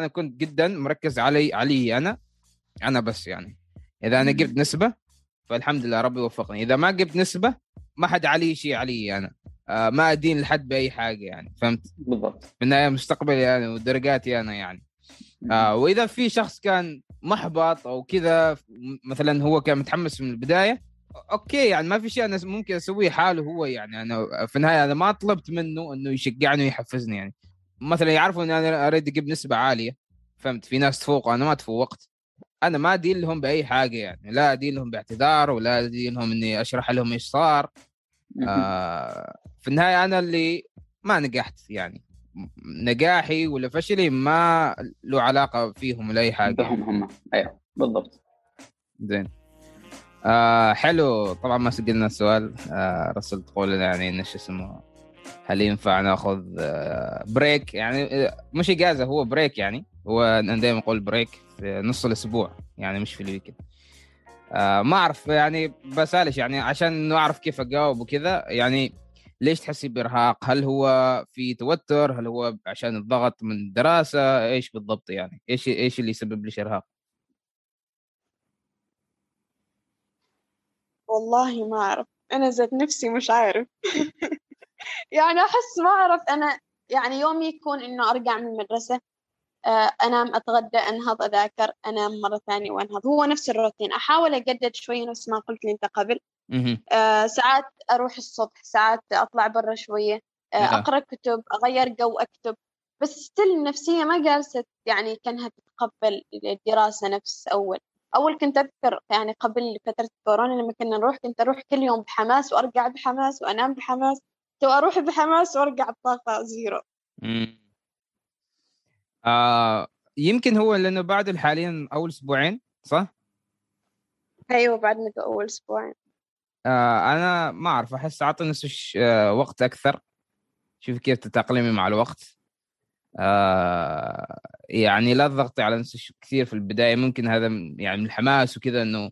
أنا كنت جدا مركز علي علي أنا أنا بس يعني. إذا أنا جبت نسبة فالحمد لله ربي وفقني. إذا ما جبت نسبة ما حد علي شيء علي أنا. آه ما أدين لحد بأي حاجة يعني فهمت؟ بالضبط. النهاية مستقبلي يعني ودرجاتي أنا يعني. آه وإذا في شخص كان محبط أو كذا مثلا هو كان متحمس من البداية أوكي يعني ما في شيء أنا ممكن أسويه حاله هو يعني. أنا في النهاية أنا ما طلبت منه إنه يشجعني ويحفزني يعني. مثلا يعرفوا إن أنا أريد أجيب نسبة عالية فهمت؟ في ناس تفوق أنا ما تفوقت. أنا ما أدين لهم بأي حاجة يعني لا أدين لهم باعتذار ولا أدين لهم إني أشرح لهم إيش صار. آه في النهاية أنا اللي ما نجحت يعني. نجاحي ولا فشلي ما له علاقة فيهم ولا اي حاجة بهم هم. أيوه بالضبط. زين. آه حلو. طبعا ما سجلنا السؤال. آه رسل تقول يعني إن شو اسمه. هل ينفع ناخذ آه break يعني آه، مش إجازة هو break يعني هو أنا دائما أقول break في نص الأسبوع يعني مش في ال weekend آه ما أعرف يعني بسألش يعني عشان اعرف كيف أجاوب وكذا يعني ليش تحسي بإرهاق؟ هل هو في توتر؟ هل هو عشان الضغط من الدراسة؟ إيش بالضبط يعني؟ إيش إيش اللي يسبب لك إرهاق؟ والله ما أعرف أنا ذات نفسي مش عارف يعني أحس ما أعرف أنا يعني يومي يكون إنه أرجع من المدرسة آه، أنام أتغدى أنهض أذاكر أنام مرة ثانية وأنهض. هو نفس الروتين. أحاول أجدد شوي نفس ما قلت لي أنت قبل آه ساعات أروح الصبح ساعات أطلع برا شوية. آه أقرأ كتب أغير جو أكتب. بس ستيل النفسية ما جالسة يعني كأنها تتقبل الدراسة نفس أول. أول كنت أذكر يعني قبل فترة كورونا لما كنا نروح كنت أروح كل يوم بحماس وأرجع بحماس وأنام بحماس. تو أروح بحماس وأرجع بطاقة zero. آه يمكن هو لأنه بعد حاليا أول أسبوعين صح؟ أيوة بعد أول أسبوعين. آه أنا ما أعرف أحس أعطي نفسي آه وقت أكثر. شوف كيف تتأقلمي مع الوقت. آه يعني لا تضغطي على نفسك كثير في البداية ممكن هذا يعني من الحماس وكذا إنه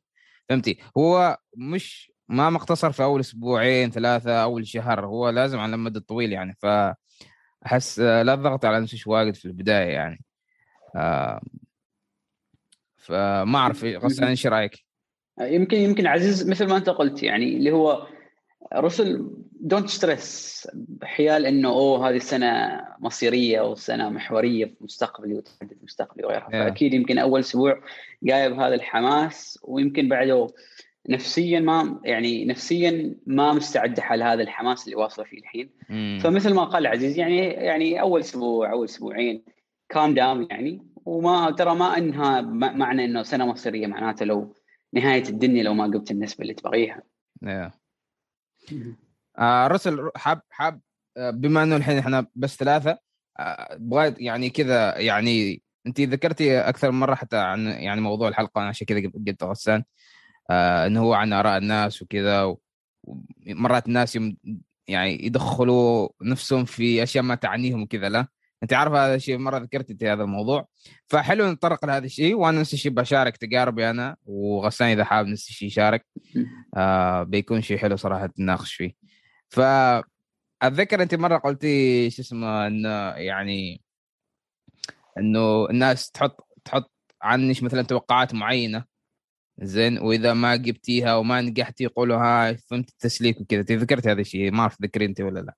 فهمتي؟ هو مش ما مقتصر في أول أسبوعين ثلاثة أول شهر هو لازم على المدى الطويل يعني ف احس آه لا تضغطي على نفسك واجد في البداية يعني آه فما أعرف غسان إيش رأيك؟ يمكن يمكن عزيز مثل ما أنت قلت يعني اللي هو رسل don't stress بحيال إنه أوه هذه السنة مصيرية أو سنة محورية في مستقبلي وتحدد مستقبلي وغيرها yeah. فأكيد يمكن أول أسبوع جايب هذا الحماس ويمكن بعده نفسيا ما يعني نفسيا ما مستعد حال هذا الحماس اللي واصله فيه الحين. mm. فمثل ما قال عزيز يعني يعني أول أسبوع اول أسبوعين calm down يعني. وما ترى ما إنها معنى إنه سنة مصيرية معناته لو نهاية الدنيا لو ما جبت النسبة اللي تبغيها. yeah. آه رسل حاب حاب آه، بما إنه الحين إحنا بس ثلاثة آه بغيت يعني كذا يعني انت ذكرتي أكثر من مرة حتى عن يعني موضوع الحلقة عشان كذا قلت غسان. آه إنه هو عن آراء الناس وكذا ومرات الناس يم يعني يدخلوا نفسهم في أشياء ما تعنيهم وكذا لا؟ أنت عارف هذا الشيء مرة ذكرت أنت هذا الموضوع. فحلو نتطرق لهذا الشيء وأنا نفس الشيء بشارك تجاربي أنا وغسان إذا حابب نفس الشيء يشارك. آه بيكون شيء حلو صراحة نناقش فيه. ف أتذكر أنت مرة قلتي شو اسمه إنه يعني إنه الناس تحط تحط عنك مثلا توقعات معينة. زين وإذا ما جبتيها وما نجحتي يقولوا هاي فهمت التسليك وكذا. تذكرت هذا الشيء؟ ما أعرف تذكري أنت ولا لا.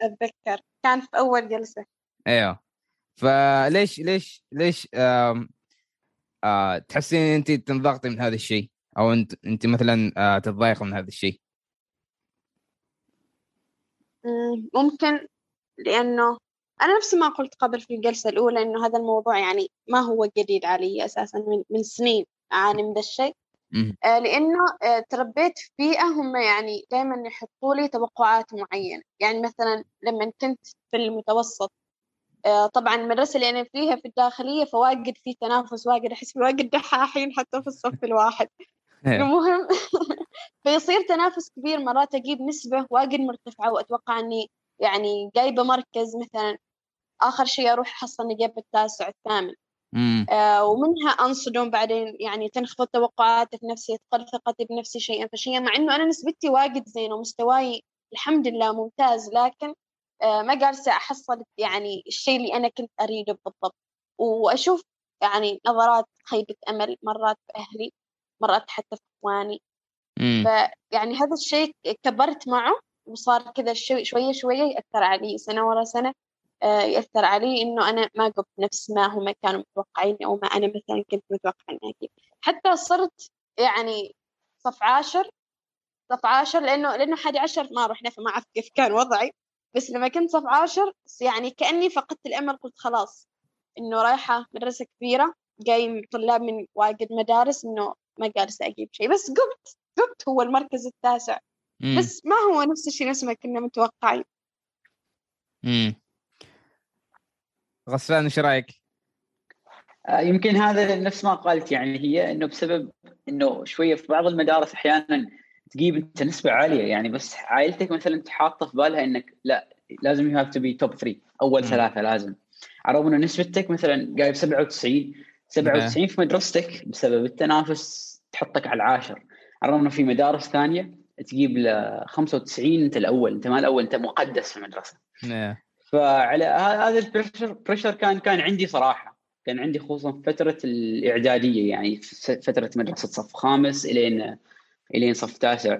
أتذكر. كان في أول جلسة. أيوه فليش ليش ليش آه آه تحسين أنت تنضغطي من هذا الشيء؟ أو أنت أنت مثلا آه تتضايق من هذا الشيء؟ ممكن لأنه أنا نفس ما قلت قبل في الجلسة الأولى إنه هذا الموضوع يعني ما هو جديد علي أساسا من, من سنين. أعاني من الشيء. آه لأنه آه تربيت في بيئة هم يعني دائما يحطوا لي توقعات معينة. يعني مثلا لما كنت في المتوسط آه، طبعا المدرسة اللي أنا فيها في الداخلية فواجد في تنافس واجد أحس واجد دحاحين حتى في الصف الواحد. إيه. المهم فيصير تنافس كبير مرات أجيب نسبة واجد مرتفعة وأتوقع إني يعني جايبة مركز مثلا آخر شيء أروح أحصل إني جايبة التاسع الثامن. آه ومنها أنصدم بعدين يعني تنخفض توقعاتي في نفسي تقل ثقتي بنفسي شيئا فشيئا مع إنه أنا نسبتي واجد زين ومستواي الحمد لله ممتاز لكن آه، ما جالسة أحصل يعني الشيء اللي أنا كنت أريده بالضبط. وأشوف يعني نظرات خيبة أمل مرات في أهلي مرات حتى في إخواني. فيعني هذا الشيء كبرت معه وصار كذا شوية شوية يأثر علي سنة ورا سنة. آه، يأثر علي إنه أنا ما قبت نفس ما هم كانوا متوقعين أو ما أنا مثلا كنت متوقع إني أجيب. حتى صرت يعني صف عاشر صف عاشر لأنه لأنه حادي عشر ما رحنا فما أعرف كيف كان وضعي. بس لما كنت صف عاشر يعني كأني فقدت الأمل قلت خلاص إنه رايحة مدرسة كبيرة جاي طلاب من واجد مدارس إنه ما جالسة أجيب شيء. بس قمت قمت هو المركز التاسع. مم. بس ما هو نفس الشيء نفس ما كنا متوقعين. امم غسان إيش رأيك؟ آه، يمكن هذا نفس ما قالت يعني هي إنه بسبب إنه شوية في بعض المدارس أحيانا تجيب أنت نسبة عالية يعني بس عائلتك مثلا حاطة في بالها إنك لا لازم you have to be top 3 أول ثلاثة لازم. على الرغم إنه نسبتك مثلا جايب 97 97 في مدرستك بسبب التنافس تحطك على العاشر. على الرغم إنه في مدارس ثانية تجيب ل 95 أنت الأول أنت ما الأول أنت مقدس في المدرسة. فعلى هذا ال pressure pressure كان كان عندي صراحة. كان عندي خصوصا فترة الإعدادية يعني فترة مدرسة صف خامس إلين إلين صف تاسع.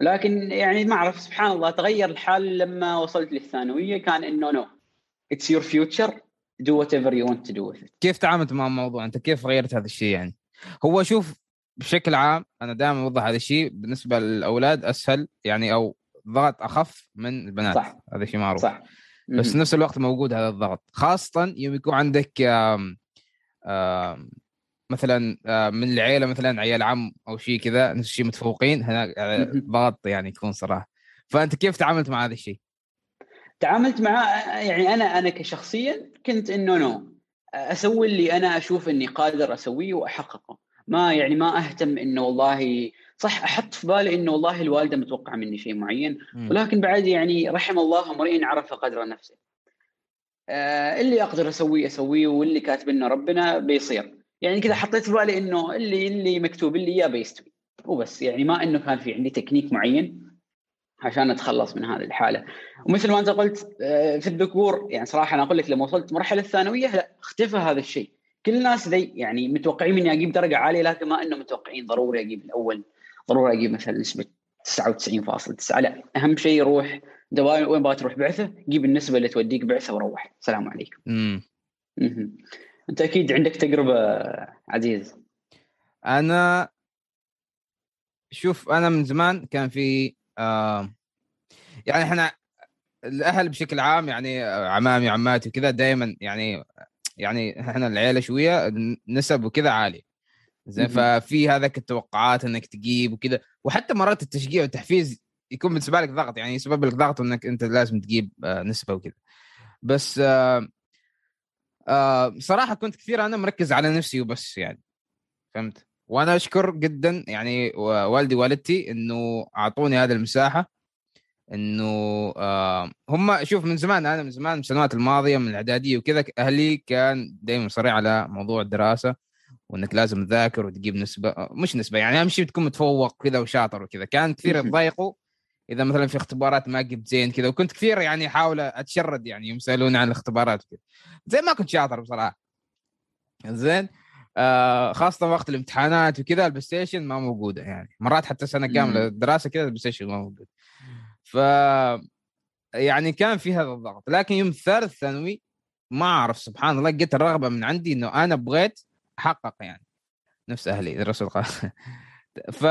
لكن يعني ما أعرف سبحان الله تغير الحال لما وصلت للثانوية كان إنه no it's your future do whatever you want تو كيف تعاملت مع الموضوع؟ أنت كيف غيرت هذا الشيء يعني؟ هو شوف بشكل عام أنا دائما أوضح هذا الشيء بالنسبة للأولاد أسهل يعني أو ضغط أخف من البنات. صح. هذا شيء معروف. صح. بس نفس الوقت موجود هذا الضغط. خاصة يوم يكون عندك آم آم مثلا من العيلة مثلا عيال عم أو شيء كذا نفس الشيء متفوقين هناك ضغط يعني يكون صراحة. فأنت كيف تعاملت مع هذا الشيء؟ تعاملت مع يعني أنا أنا كشخصيا كنت إنه نو أسوي اللي أنا أشوف إني قادر أسويه وأحققه. ما يعني ما أهتم إنه والله صح أحط في بالي إنه والله الوالدة متوقعة مني شيء معين ولكن بعد يعني رحم الله امرئ عرف قدر نفسه. آه اللي أقدر أسويه أسويه واللي كاتب لنا ربنا بيصير. يعني كذا حطيت في بالي إنه اللي اللي مكتوب لي اياه بيستوي وبس يعني ما إنه كان في عندي تكنيك معين عشان أتخلص من هذه الحالة ومثل ما أنت قلت آه، في الذكور يعني صراحة أنا أقول لك لما وصلت مرحلة الثانوية اختفى هذا الشيء كل الناس ذي يعني متوقعين مني أجيب درجة عالية لكن ما إنه متوقعين ضروري أجيب الأول. ضروري أجيب مثلا نسبة 99.9 لا أهم شيء روح دوام وين باغي تروح بعثة؟ جيب النسبة اللي توديك بعثة وروح. السلام عليكم. امم أنت أكيد عندك تجربة عزيز. أنا شوف أنا من زمان كان في آه يعني إحنا الأهل بشكل عام يعني عمامي وعماتي وكذا دائما يعني يعني إحنا العيلة شوية نسب وكذا عاليه زين ففي هذاك التوقعات إنك تجيب وكذا وحتى مرات التشجيع والتحفيز يكون بالنسبة لك ضغط يعني يسبب لك ضغط إنك أنت لازم تجيب آه، نسبة وكذا بس آه آه صراحة كنت كثير أنا مركز على نفسي وبس يعني. فهمت؟ وأنا أشكر جدا يعني والدي والدتي إنه أعطوني هذه المساحة. إنه آه هم شوف من زمان أنا من زمان من السنوات الماضية من الإعدادية وكذا أهلي كان دائما صريح على موضوع الدراسة وإنك لازم تذاكر وتجيب نسبة مش نسبة يعني أهم شيء تكون متفوق كذا وشاطر وكذا. كان كثير يتضايقوا إذا مثلا في اختبارات ما جبت زين كذا وكنت كثير يعني أحاول أتشرد يعني يوم يسالوني عن الاختبارات كذا زين ما كنت شاطر بصراحة. زين آه خاصة وقت الامتحانات وكذا البلاي ستيشن ما موجودة يعني. مرات حتى سنة كاملة الدراسة كذا البلاي ستيشن ما موجود. ف يعني كان في هذا الضغط لكن يوم الثالث ثانوي ما أعرف سبحان الله جت الرغبة من عندي إنه أنا بغيت أحقق يعني نفس أهلي الرسول قال. ف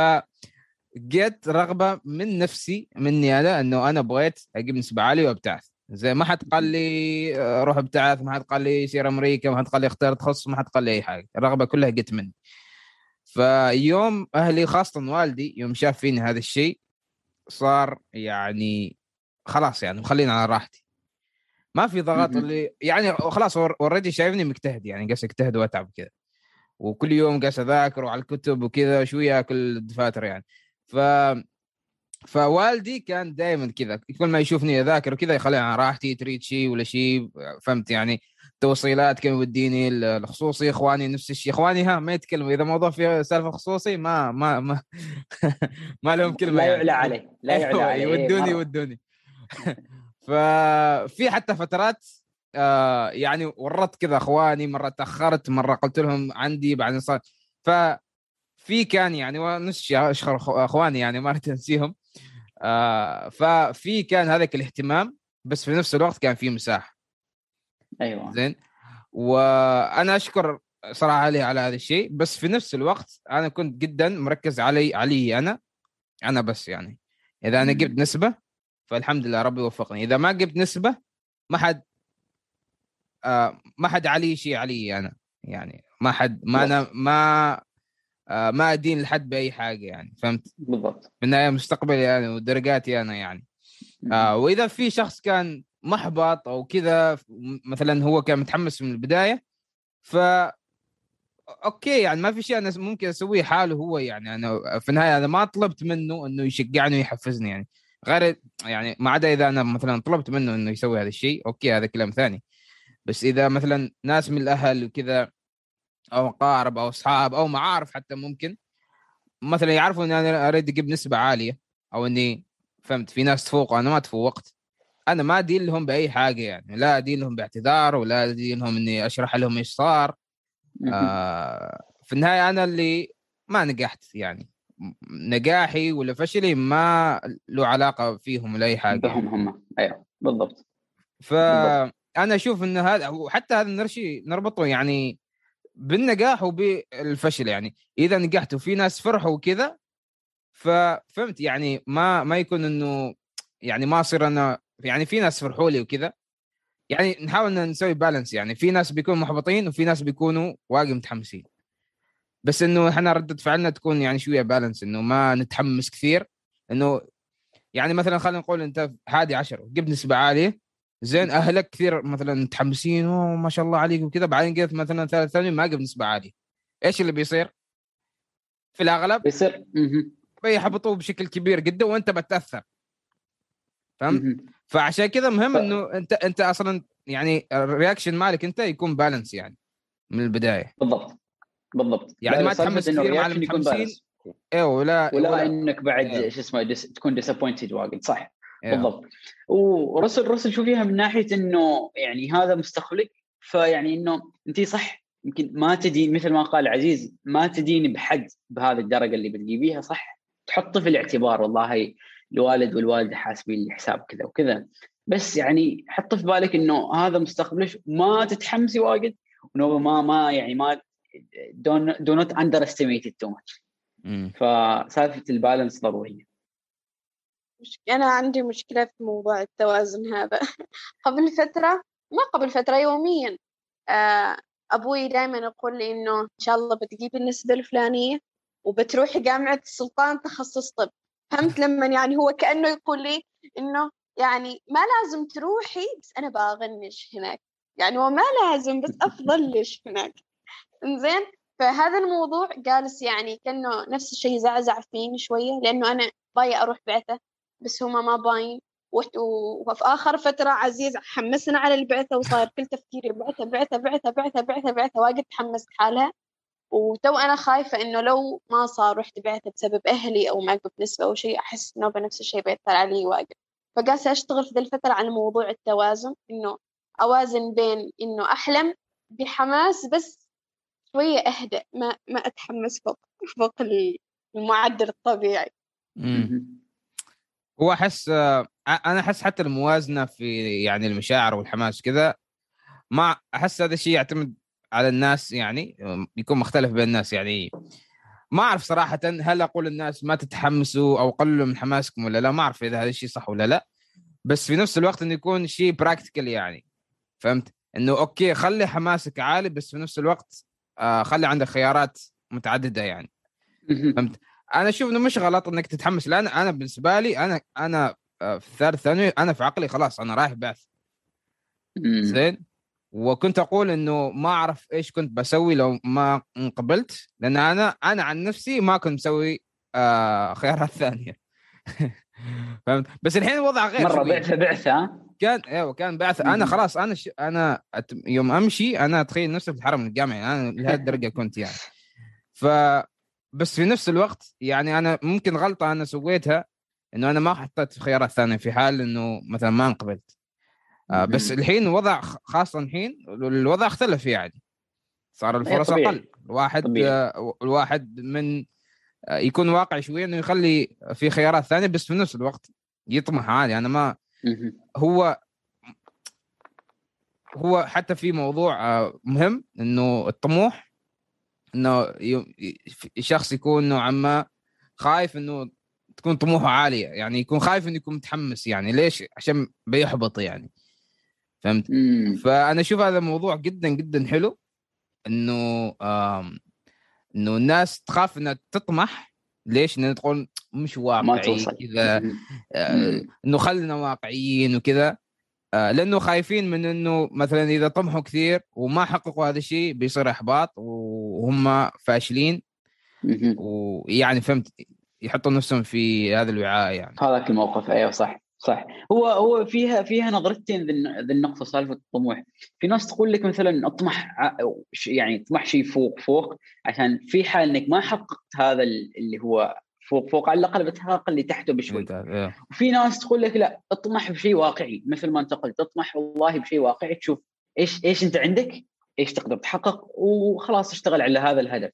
جت رغبة من نفسي مني أنا إنه أنا بغيت أجيب نسبة عالية وأبتعث. زي ما حد قال لي آه، روح ابتعث ما حد قال لي سير أمريكا ما حد قال لي اختار تخصص ما حد قال لي أي حاجة. الرغبة كلها جت مني. فيوم أهلي خاصة والدي يوم شاف فيني هذا الشيء صار يعني خلاص يعني مخليني على راحتي. ما في ضغط اللي يعني خلاص already شايفني مجتهد يعني قاعد أجتهد وأتعب كذا وكل يوم قاعد أذاكر وعلى الكتب وكذا شوية أكل الدفاتر يعني. ف فوالدي كان دائما كذا كل ما يشوفني أذاكر وكذا يخليني على راحتي تريد شيء ولا شيء فهمت يعني؟ توصيلات كم يوديني الخصوصي إخواني نفس الشيء. إخواني ها ما يتكلموا. إذا موضوع فيه سالفة خصوصي ما ما ما ما لهم كلمة لا يعلى يعني. عليه لا يعلى عليه. يودوني يودوني ففي حتى فترات آه يعني ورطت كذا إخواني مرة تأخرت مرة قلت لهم عندي بعدين صار ف في كان يعني ونش اشكر إخواني يعني ما رحت أنسيهم. آه ففي كان هذاك الاهتمام بس في نفس الوقت كان في مساحة. أيوه. زين. وأنا أشكر صراحة علي على هذا الشيء بس في نفس الوقت أنا كنت جدا مركز علي علي أنا أنا بس يعني. إذا أنا جبت نسبة فالحمد لله ربي وفقني. إذا ما جبت نسبة ما حد آه ما حد علي شيء علي أنا يعني. ما حد ما أنا ما آه ما أدين لحد بأي حاجة يعني فهمت؟ بالضبط. في النهايه مستقبلي أنا ودرجاتي أنا يعني. آه وإذا في شخص كان محبط أو كذا مثلا هو كان متحمس من البداية ف okay يعني ما في شيء أنا ممكن أسويه حاله هو يعني أنا في النهاية أنا ما طلبت منه إنه يشجعني ويحفزني يعني غير يعني ما عدا إذا أنا مثلا طلبت منه إنه يسوي هذا الشيء okay هذا كلام ثاني. بس إذا مثلا ناس من الأهل وكذا أو أقارب أو أصحاب أو معارف حتى ممكن مثلا يعرفوا اني أنا أريد أجيب نسبة عالية أو إني فهمت في ناس تفوق وأنا ما تفوقت. أنا ما أدين لهم بأي حاجة يعني لا أدين لهم باعتذار ولا أدين لهم إني أشرح لهم إيش صار. آه في النهاية أنا اللي ما نجحت يعني. نجاحي ولا فشلي ما له علاقة فيهم ولا اي حاجة بهم هم. أيوه بالضبط. فانا أشوف ان هذا وحتى هذا نرشي نربطه يعني بالنجاح وبالفشل يعني. إذا نجحت وفي ناس فرحوا وكذا ففهمت يعني ما ما يكون إنه يعني ما أصير أنا يعني في ناس فرحوا لي وكذا. يعني نحاول نسوي بالانس يعني. في ناس بيكونوا محبطين وفي ناس بيكونوا واقع متحمسين. بس إنه إحنا ردة فعلنا تكون يعني شوية بالانس إنه ما نتحمس كثير. إنه يعني مثلا خلينا نقول أنت هادي عشرة جبت نسبة عالية. زين أهلك كثير مثلا متحمسين ما شاء الله عليك وكذا. بعدين قلت مثلا ثالث ثاني ما جبت نسبة عالية. إيش اللي بيصير؟ في الأغلب بيصير بيحبطوه بشكل كبير جدا وأنت بتأثر. فهمت؟ فعشان كذا مهم. إنه أنت أنت أصلا يعني ال reaction مالك أنت يكون balance يعني من البداية. بالضبط. بالضبط. يعني ما تحمس كثير مع المتحمسين أيوه ولا ولا, ولا. إنك بعد إيه. شو اسمه dis... تكون disappointed واجد صح. إيه. بالضبط. ورسل رسل شو فيها من ناحية إنه يعني هذا مستقبلك. فيعني إنه أنت صح. يمكن ما تدين مثل ما قال عزيز ما تدين بحد بهذه الدرجة اللي بتجيبيها صح. تحطه في الاعتبار والله. الوالد والوالدة حاسبين الحساب كذا وكذا. بس يعني حط في بالك إنه هذا مستقبلك ما تتحمسي واجد ما ما يعني ما do not underestimate too much فسالفة ال balance ضرورية. أنا عندي مشكلة في موضوع التوازن هذا. قبل فترة ما قبل فترة يوميا آه، أبوي دائما يقول لي إنه إن شاء الله بتجيبي النسبة الفلانية وبتروحي جامعة السلطان تخصص طب. فهمت لما يعني هو كأنه يقول لي إنه يعني ما لازم تروحي بس أنا بغنش هناك. يعني هو ما لازم بس أفضل ليش هناك. إنزين؟ فهذا الموضوع جالس يعني كأنه نفس الشيء زعزع فيني شوية لأنه أنا باية أروح بعثة بس هما ما باين. وفي آخر فترة عزيز حمسنا على البعثة وصار كل تفكيري بعثة بعثة بعثة بعثة بعثة بعثة واجد تحمست حالها. وتو أنا خايفة إنه لو ما صار رحت بعثة بسبب أهلي أو ما قلت نسبة أو شيء أحس إنه بنفس الشيء بيأثر علي واجد. فقاسة أشتغل في ذي الفترة على موضوع التوازن إنه أوازن بين إنه أحلم بحماس بس شوية أهدأ ما ما أتحمس فوق فوق المعدل الطبيعي. هو أحس أنا أحس حتى الموازنة في يعني المشاعر والحماس كذا ما أحس هذا الشيء يعتمد على الناس يعني يكون مختلف بين الناس يعني. ما أعرف صراحة هل أقول الناس ما تتحمسوا أو قللوا من حماسكم ولا لا ما أعرف إذا هذا الشيء صح ولا لا. بس في نفس الوقت إنه يكون شيء practical يعني فهمت؟ إنه okay خلي حماسك عالي بس في نفس الوقت آه خلي عندك خيارات متعددة يعني. فهمت؟ أنا أشوف إنه مش غلط إنك تتحمس لأن أنا بالنسبة لي أنا أنا آه، في الثالث ثانوي أنا في عقلي خلاص أنا رايح بعث. زين؟ وكنت أقول إنه ما أعرف إيش كنت بسوي لو ما انقبلت لأن أنا أنا عن نفسي ما كنت مسوي آه خيارات ثانية. فهمت؟ بس الحين الوضع غير مرة بعثة بعثة كان أيوه كان بعثة. أنا خلاص أنا ش... أنا يوم أمشي أنا أتخيل نفسي في الحرم الجامعي أنا لهذه الدرجة كنت يعني. ف بس في نفس الوقت يعني أنا ممكن غلطة أنا سويتها إنه أنا ما حطيت خيارات ثانية في حال إنه مثلا ما انقبلت. بس الحين الوضع خاصة الحين الوضع اختلف يعني صار الفرص أقل. الواحد آه الواحد من آه يكون واقعي شوية إنه يخلي في خيارات ثانية بس في نفس الوقت يطمح عادي. أنا ما هو هو حتى في موضوع آه، مهم إنه الطموح إنه شخص يكون نوعا ما خايف إنه تكون طموحه عالية. يعني يكون خايف إنه يكون متحمس يعني. ليش؟ عشان بيحبط يعني. فهمت؟ مم. فأنا أشوف هذا الموضوع جدا جدا حلو. إنه إنه الناس تخاف إنها تطمح. ليش؟ انها تقول مش واقعي كذا. آه إنه خلينا واقعيين وكذا. آه لأنه خايفين من إنه مثلا إذا طمحوا كثير وما حققوا هذا الشيء بيصير إحباط وهم فاشلين. ويعني فهمت يحطوا نفسهم في هذا الوعاء يعني. هذاك الموقف أيوه صح. صح. هو هو فيها فيها نظرتين ذي النقطه سالفة الطموح. في ناس تقول لك مثلا اطمح يعني اطمح شيء فوق فوق عشان في حال إنك ما حققت هذا اللي هو فوق فوق على الأقل بتحقق اللي تحته بشوي. إيه. وفي ناس تقول لك لا اطمح بشيء واقعي مثل ما انت قلت اطمح والله بشيء واقعي تشوف إيش إيش أنت عندك إيش تقدر تحقق وخلاص اشتغل على هذا الهدف.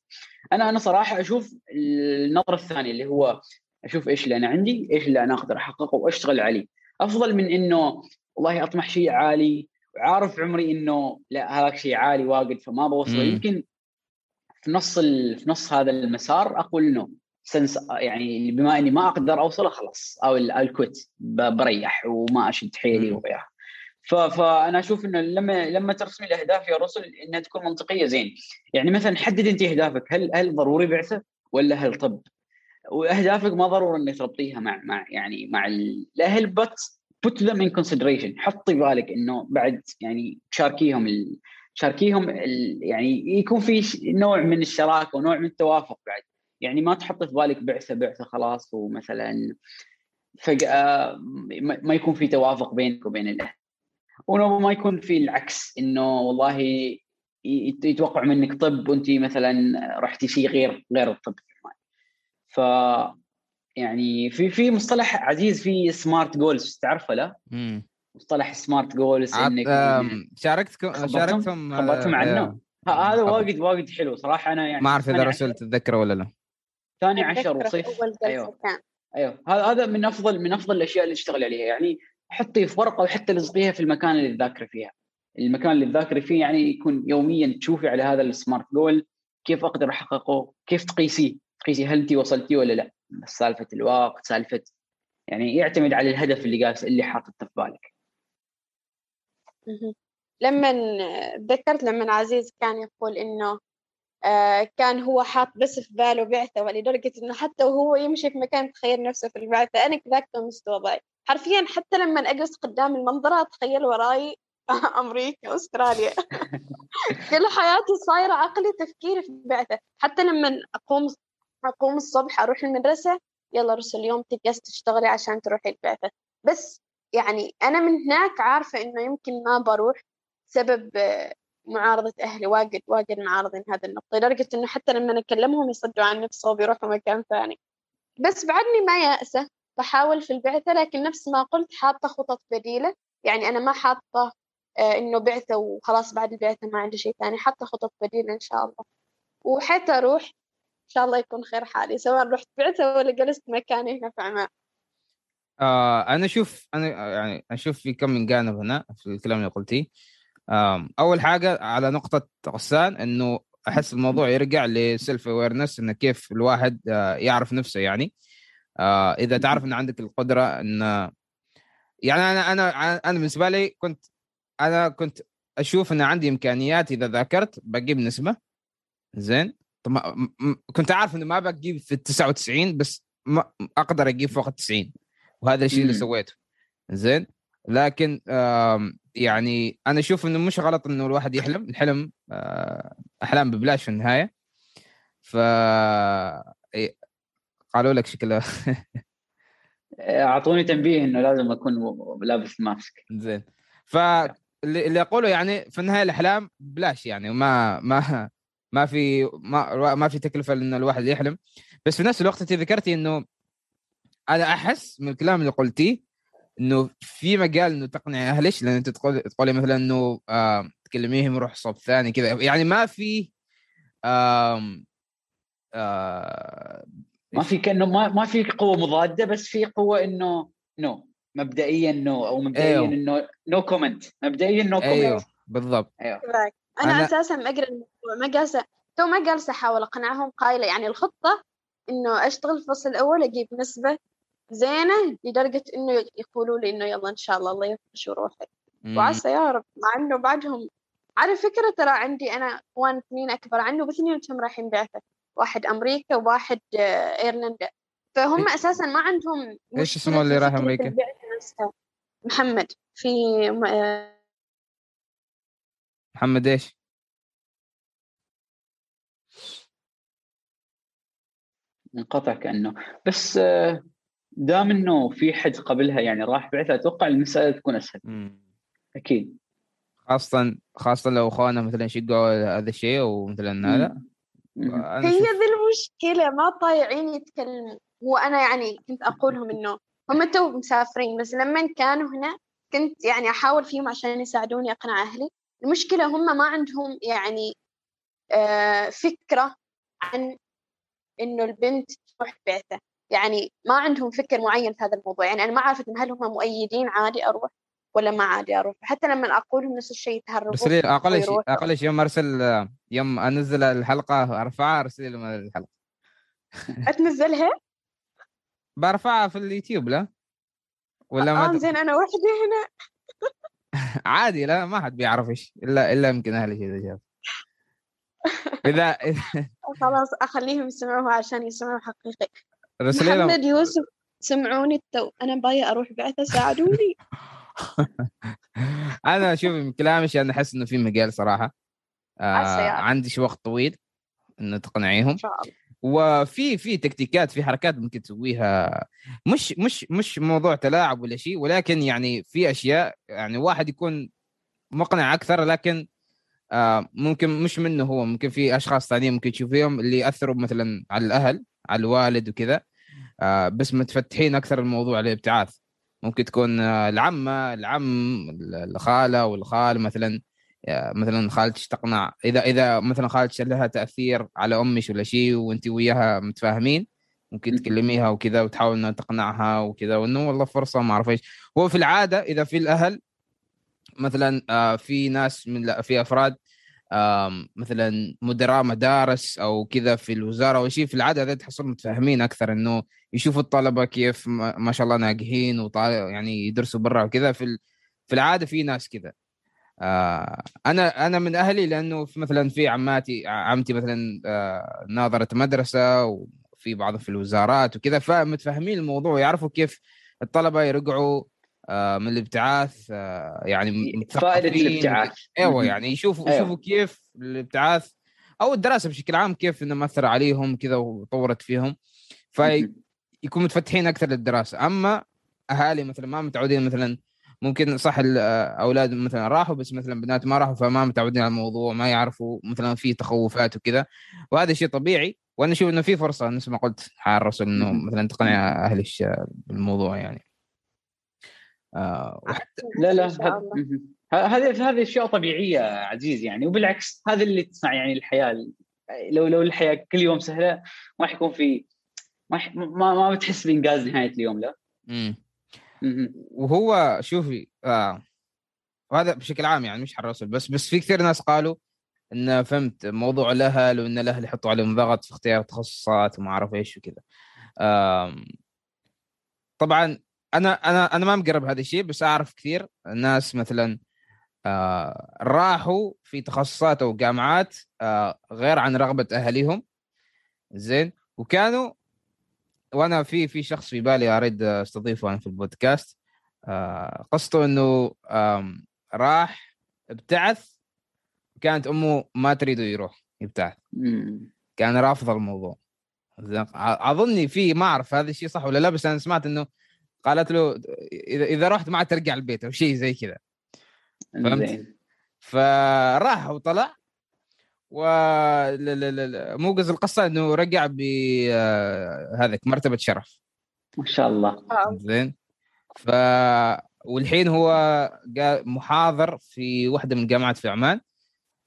أنا أنا صراحة أشوف النظرة الثانية اللي هو أشوف إيش اللي أنا عندي إيش اللي أنا أقدر أحققه وأشتغل عليه. أفضل من إنه والله أطمح شيء عالي وعارف عمري إنه لا هذاك شيء عالي واجد فما بوصله. يمكن في نص ال... في نص هذا المسار أقول إنه سنس يعني بما إني ما أقدر أوصله خلاص أو الكويت بريح وما أشد حيلي وغيرها فأنا أشوف إنه لما لما ترسمي الاهداف يا رسل إنها تكون منطقية زين. يعني مثلا حدد أنت أهدافك هل هل ضروري بعثة ولا هل طب؟ وأهدافك ما ضروري إنك تربطيها مع مع يعني مع الاهل بس put them in consideration. حطي بالك إنه بعد يعني تشاركيهم ال... شاركيهم ال... يعني يكون في نوع من الشراكة ونوع من التوافق بعد. يعني ما تحط في بالك بعثة بعثة خلاص ومثلا فجأة ما يكون في توافق بينك وبين الأهل. وما يكون في العكس إنه والله يتوقع منك طب وانت مثلا رحتي شيء غير غير الطب. ف يعني في في مصطلح عزيز في smart goals تعرفه لا؟ مصطلح سمارت جولز إنك شاركتكم شاركتم خبرتم عنه؟ هذا واجد واجد حلو صراحة أنا يعني ما أعرف إذا رسول تتذكره ولا لا. ثاني عشر وصيف. أيوه. أيوه. هذا من أفضل من أفضل الأشياء اللي تشتغل عليها يعني حطي في ورقة وحتى لصقيها في المكان اللي تذاكري فيها. المكان اللي تذاكري فيه يعني يكون يوميا تشوفي على هذا ال smart goal كيف أقدر أحققه؟ كيف تقيسيه؟ تقيسي هل انت وصلتي ولا لا؟ سالفة الوقت سالفة يعني يعتمد على الهدف اللي قاس اللي حاطته في بالك. لما تذكرت لما عزيز كان يقول إنه آه كان هو حاط بس في باله بعثة ولدرجة إنه حتى وهو يمشي في مكان تخيل نفسه في البعثة أنا كذاك مستوى وضعي حرفيا حتى لما أجلس قدام المنظرة أتخيل وراي أمريكا أستراليا. كل حياتي صايرة عقلي تفكيري في بعثة. حتى لما أقوم أقوم الصبح أروح المدرسة. يلا رسل اليوم تجلس تشتغلي عشان تروحي البعثة بس يعني أنا من هناك عارفة إنه يمكن ما بروح سبب معارضة أهلي. واجد واجد معارضين هذا النقطة. لدرجة إنه حتى لما أكلمهم يصدوا عن نفسه وبيروحوا مكان ثاني. بس بعدني ما يأسة. بحاول في البعثة لكن نفس ما قلت حاطة خطط بديلة. يعني أنا ما حاطة آه، إنه بعثة وخلاص بعد البعثة ما عندي شيء ثاني. حاطة خطط بديلة إن شاء الله. وحتى أروح شاء الله يكون خير حالي سواء رحت بعثة ولا جلست مكاني هنا في عمان. آه أنا أشوف أنا يعني أشوف في كم من جانب هنا في الكلام اللي قلتيه. أول حاجة على نقطة غسان إنه أحس الموضوع يرجع لسيلف اويرنس إنه كيف الواحد آه، يعرف نفسه يعني. آه، إذا تعرف ان عندك القدرة إن يعني أنا أنا أنا بالنسبة لي كنت أنا كنت أشوف إن عندي إمكانيات إذا ذاكرت بجيب نسبة. زين؟ طب كنت عارف إنه ما بجيب في ال 99 بس ما أقدر أجيب فوق ال 90 وهذا الشيء اللي سويته. زين؟ لكن يعني أنا أشوف إنه مش غلط إنه الواحد يحلم. الحلم آه، أحلام ببلاش في النهاية. ف قالوا لك شكله. أعطوني تنبيه إنه لازم أكون لابس ماسك. زين. ف اللي أقوله يعني في النهاية الأحلام بلاش يعني ما ما ما في ما ما في تكلفة إن الواحد يحلم. بس في نفس الوقت أنت ذكرتي إنه أنا أحس من الكلام اللي قلتيه إنه في مجال إنه تقنعي أهلك لأن أنت تقول تقولي مثلا إنه آه تكلميهم يروح صوب ثاني كذا. يعني ما في آم آه ما في كأنه ما ما في قوة مضادة بس في قوة إنه no مبدئيا no أو مبدئيا أيوه. إنه no comment مبدئيا no comment أيوه بالضبط. أيوه. أنا, أنا... أساسا اقرا ما جالسه تو ما جالسة أحاول أقنعهم قايلة يعني الخطة إنه أشتغل في الفصل الأول أجيب نسبة زينة لدرجة إنه يقولوا لي إنه يلا إن شاء الله الله يفرش وروحك وعسى يا رب مع إنه بعدهم على فكرة ترى عندي أنا اخوان اثنين أكبر عنه باثنين كم رايحين بعثة. واحد أمريكا وواحد إيرلندا. فهم أساسا ما عندهم إيش اسمه اللي راح أمريكا؟ محمد في آه، محمد إيش؟ انقطع كأنه. بس آه، دام إنه في حد قبلها يعني راح بعثه أتوقع المسألة تكون أسهل. مم. أكيد. خاصة خاصة لو اخوانا مثلا شقوا هذا الشيء ومثلا هذا. هي ذي المشكلة ما طايعين يتكلموا وأنا يعني كنت أقول لهم إنه هم تو مسافرين بس لما كانوا هنا كنت يعني أحاول فيهم عشان يساعدوني أقنع أهلي. المشكلة هم ما عندهم يعني آه، فكرة عن إنه البنت تروح بعثة يعني ما عندهم فكر معين في هذا الموضوع. يعني أنا ما عرفت هل هم مؤيدين عادي أروح ولا ما عادي أروح. حتى لما أقول لهم نفس الشيء يتهربوا بس لي أقل شيء أقل شيء يوم أرسل يوم أنزل الحلقة أرفعها أرسل لهم الحلقة. أتنزلها؟ برفعها في اليوتيوب لا؟ ولا ما آه زين أنا وحدي هنا. عادي لا ما حد بيعرف إيش إلا إلا يمكن أهلي اذا شاف إذا خلاص أخليهم يسمعوها عشان يسمعوا حقيقي. محمد يوسف سمعوني التو أنا باية أروح بعثة ساعدوني. أنا شوف من كلامك أنا أحس إنه في مجال صراحة. آه عندي وقت طويل إنه تقنعيهم. إن شاء الله. وفي في تكتيكات في حركات ممكن تسويها. مش مش مش موضوع تلاعب ولا شيء ولكن يعني في أشياء يعني واحد يكون مقنع أكثر لكن آه ممكن مش منه هو ممكن في أشخاص ثانيين ممكن تشوفيهم اللي يأثروا مثلا على الأهل على الوالد وكذا. آه بس متفتحين أكثر الموضوع الابتعاث ممكن تكون آه، العمة العم الخالة والخال مثلا. آه، مثلا خالتك تقنع. إذا إذا مثلا خالتك لها تأثير على أمك ولا شيء وانت وياها متفاهمين ممكن تكلميها وكذا وتحاول إنها تقنعها وكذا. وإنه والله فرصة ما أعرف إيش. هو في العادة إذا في الأهل مثلا آه، في ناس من في أفراد مثلا مدراء مدارس أو كذا في الوزارة أو شيء في العادة هذا تحصل متفاهمين أكثر إنه يشوفوا الطلبة كيف ما شاء الله ناجحين يعني يدرسوا برا وكذا. في في العادة في ناس كذا. آه أنا أنا من أهلي لأنه في مثلا في عماتي عمتي مثلا آه ناظرة مدرسة وفي بعض في الوزارات وكذا فمتفاهمين الموضوع يعرفوا كيف الطلبة يرجعوا من الابتعاث آه يعني فائده الابتعاث. أيوه يعني يشوفوا أيوة. يشوفوا كيف الابتعاث أو الدراسة بشكل عام كيف إنه مأثر عليهم كذا وطورت فيهم. فيكونوا متفتحين أكثر للدراسة. أما أهالي مثلا ما متعودين مثلا ممكن صح الاولاد مثلا راحوا بس مثلا بنات ما راحوا فما متعودين على الموضوع ما يعرفوا مثلا في تخوفات وكذا. وهذا شيء طبيعي وأنا أشوف إنه في فرصة نفس ما قلت حال الرسول إنه مثلا تقنع أهل بالموضوع يعني. آه وحتى لا لا هذه هذه أشياء طبيعية عزيز يعني وبالعكس هذا اللي تصنع يعني الحياة لو لو الحياة كل يوم سهلة ما حيكون في ما ما, ما بتحس بإنجاز نهاية اليوم لا. امم وهو شوفي آه وهذا بشكل عام يعني مش حرصل بس بس في كثير ناس قالوا إن فهمت موضوع الأهل وإن الأهل يحطوا عليهم ضغط في اختيار تخصصات وما أعرف إيش وكذا. طبعا أنا أنا أنا ما مقرب هذا الشيء بس أعرف كثير ناس مثلا آه راحوا في تخصصات أو جامعات آه غير عن رغبة اهاليهم زين؟ وكانوا وأنا في في شخص في بالي أريد أستضيفه أنا في البودكاست آه قصته إنه راح ابتعث كانت أمه ما تريده يروح يبتعث. كان رافض الموضوع. أظني في ما أعرف هذا الشيء صح ولا لا بس أنا سمعت إنه قالت له اذا إذا رحت ما ترجع البيت أو شيء زي كذا. فهمت؟ فراح وطلع. و موجز القصة إنه رجع بهذاك آه، مرتبة شرف. ما شاء الله. زين. ف والحين هو محاضر في واحدة من الجامعات في عمان.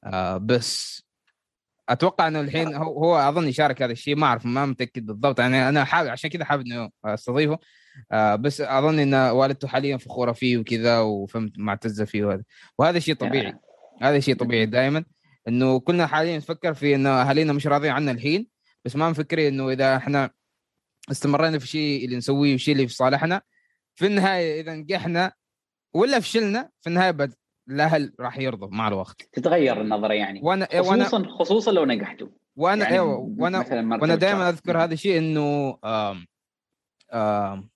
آه بس أتوقع إنه الحين هو, هو أظن يشارك هذا الشيء. ما أعرف ما متأكد بالضبط. يعني أنا حابب عشان كذا حابب إنه أستضيفه. آه بس أظن إن والدته حاليا فخورة فيه وكذا وفهمت معتزة فيه وهذا. وهذا شيء طبيعي. هذا شيء طبيعي دائما. إنه كلنا حاليا نفكر في انه أهالينا مش راضيين عنا الحين. بس ما مفكرين إنه إذا إحنا استمرينا في الشيء اللي نسويه والشيء اللي في صالحنا في النهاية إذا نجحنا ولا فشلنا في النهاية بد... الأهل راح يرضوا مع الوقت. تتغير النظرة يعني. وأنا خصوصا وأنا... خصوصا لو نجحتوا. وأنا يعني أيوه. وأنا وأنا دائما أذكر هذا الشيء إنه آم... آم...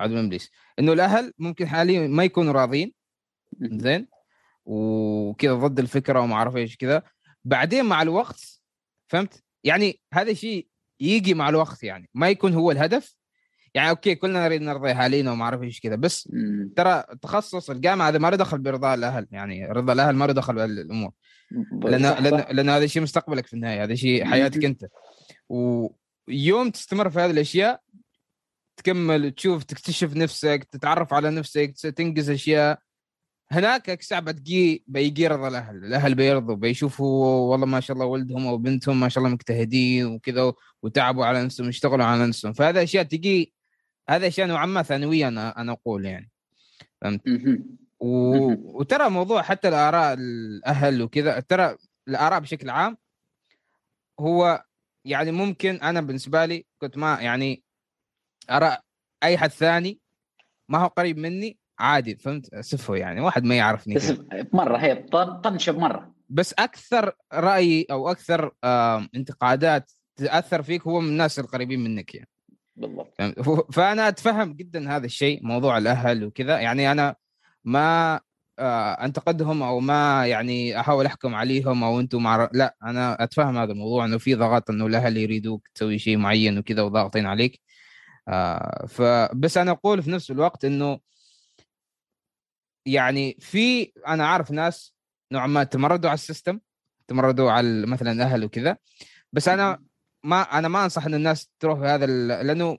من ابليس إنه الأهل ممكن حاليا ما يكونوا راضين زين. وكذا ضد الفكرة وما أعرف إيش كذا. بعدين مع الوقت فهمت؟ يعني هذا الشيء يجي مع الوقت يعني. ما يكون هو الهدف. يعني أوكي كلنا نريد نرضي أهالينا وما أعرف إيش كذا. بس ترى تخصص الجامعة هذا ما له دخل برضاء الأهل. يعني رضا الأهل ما له دخل بالامور لأن لأن لأن هذا شيء مستقبلك في النهاية. هذا شيء حياتك أنت. ويوم تستمر في هذه الأشياء تكمل تشوف تكتشف نفسك تتعرف على نفسك تنجز أشياء. هناك ساعة بتجي بيجي رضا الأهل، الأهل بيرضوا بيشوفوا والله ما شاء الله ولدهم أو بنتهم ما شاء الله مجتهدين وكذا وتعبوا على نفسهم يشتغلوا على نفسهم، فهذا أشياء تجي هذا أشياء نوعا ما ثانوية أنا أنا أقول يعني. فهمت؟ و... وترى موضوع حتى الآراء الأهل وكذا ترى الآراء بشكل عام هو يعني ممكن أنا بالنسبة لي كنت ما يعني اراء أي حد ثاني ما هو قريب مني؟ عادي فهمت؟ سفه يعني واحد ما يعرفني بس مرة هي طنشه بمره بس أكثر رأي أو أكثر انتقادات تأثر فيك هو من الناس القريبين منك يعني. بالضبط. فأنا أتفهم جدا هذا الشيء موضوع الأهل وكذا. يعني أنا ما آه أنتقدهم أو ما يعني أحاول أحكم عليهم أو أنتم مع لا أنا أتفهم هذا الموضوع إنه في ضغط إنه الأهل يريدوك تسوي شيء معين وكذا وضاغطين عليك. آه فبس أنا أقول في نفس الوقت إنه يعني في أنا عارف ناس نوعا ما تمردوا على السيستم تمردوا على مثلا الأهل وكذا بس أنا ما أنا ما أنصح إن الناس تروح في هذا لأنه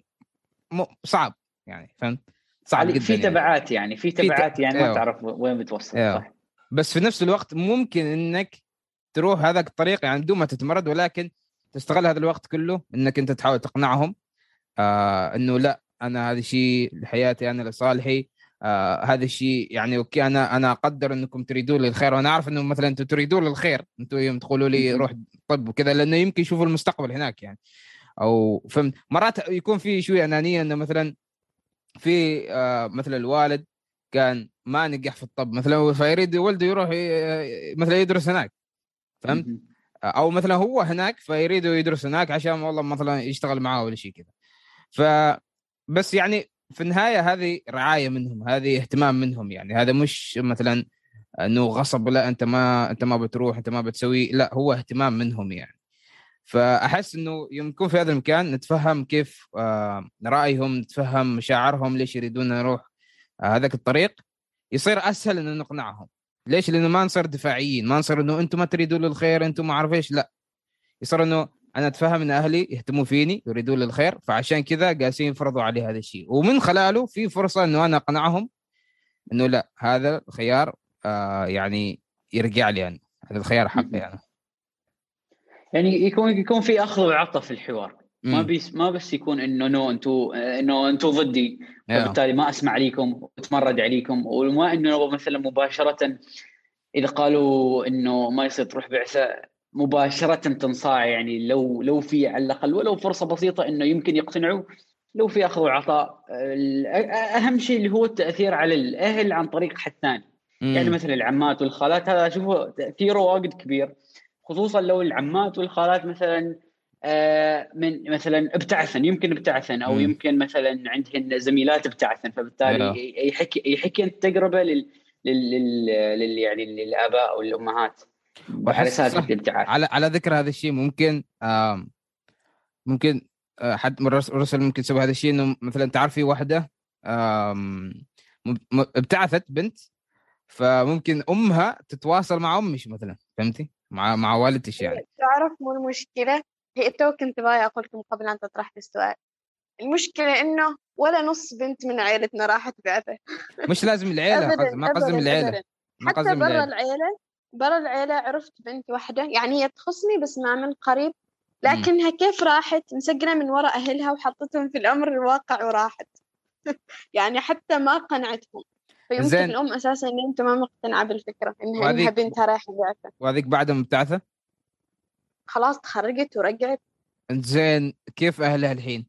صعب يعني فهمت؟ صعب جدا في يعني. تبعات يعني في تبعات يعني ما أيوه. تعرف وين بتوصل أيوه. صح بس في نفس الوقت ممكن إنك تروح هذاك الطريق يعني بدون ما تتمرد ولكن تستغل هذا الوقت كله إنك أنت تحاول تقنعهم آه إنه لا أنا هذا شيء لحياتي أنا لصالحي. آه هذا الشيء يعني okay أنا أنا أقدر إنكم تريدون لي الخير. وأنا أعرف إنه مثلا أنتم تريدون لي الخير. أنتم يوم تقولوا لي روح طب وكذا لأنه يمكن يشوفوا المستقبل هناك يعني. أو فهمت؟ مرات يكون في شوية أنانية إنه مثلا في آه مثلا الوالد كان ما نجح في الطب مثلا فيريد ولده يروح مثلا يدرس هناك. فهمت؟ أو مثلا هو هناك فيريد يدرس هناك عشان والله مثلا يشتغل معاه ولا شيء كذا. ف بس يعني في النهاية هذه رعاية منهم هذه اهتمام منهم يعني. هذا مش مثلا إنه غصب لا أنت ما أنت ما بتروح أنت ما بتسوي لا هو اهتمام منهم يعني. فأحس إنه يوم نكون في هذا المكان نتفهم كيف آه رأيهم نتفهم مشاعرهم ليش يريدون نروح آه هذاك الطريق. يصير أسهل إنه نقنعهم. ليش؟ لإنه ما نصير دفاعيين ما نصير إنه أنتم ما تريدون الخير أنتم ما أعرف إيش لا. يصير إنه أنا أتفهم إن أهلي يهتموا فيني يريدون لي الخير فعشان كذا جالسين يفرضوا علي هذا الشيء. ومن خلاله في فرصة إنه أنا أقنعهم إنه لا هذا الخيار آه يعني يرجع لي أنا. هذا الخيار حقي أنا. يعني يكون يكون في أخذ وعطاء في الحوار. ما بيس ما بس يكون إنه no أنتم إنه أنتم ضدي فبالتالي ما أسمع عليكم وأتمرد عليكم. وما إنه مثلا مباشرة إذا قالوا إنه ما يصير تروح بعثة مباشرة تنصاع يعني لو لو في على الأقل ولو فرصة بسيطة إنه يمكن يقتنعوا لو في اخذ وعطاء أهم شيء اللي هو التأثير على الأهل عن طريق حد ثاني. يعني مثل العمات والخالات هذا اشوفه تأثيره واجد كبير خصوصا لو العمات والخالات مثلا آه، من مثلا ابتعثن يمكن ابتعثن أو يمكن مثلا عندهن زميلات ابتعثن فبالتالي يحكي يحكي تجربه لل لل يعني للآباء أو الابتعاث على على ذكر هذا الشيء ممكن ممكن آه حد من الرسل ممكن يسوي هذا الشيء إنه مثلا تعرف في واحدة ابتعثت بنت فممكن أمها تتواصل مع امش مثلا فهمتي؟ مع مع والدتش يعني. تعرف مو المشكلة؟ هي تو كنت باغي أقول لكم قبل أن تطرحت السؤال. المشكلة إنه ولا نص بنت من عائلتنا راحت بعثة. مش لازم العيلة أبداً، ما قصدي. ما حتى برا العيلة برا العيلة عرفت بنت واحدة يعني هي تخصني بس ما من قريب لكنها كيف راحت؟ مسجلة من وراء أهلها وحطتهم في الأمر الواقع وراحت. يعني حتى ما قنعتهم. فيمكن زين. الأم أساسا إن أنت ما مقتنعة بالفكرة إنها إنها وهذيك- بنتها رايحة بعثة. وهذيك بعد مبتعثة؟ خلاص تخرجت ورجعت. زين كيف أهلها الحين؟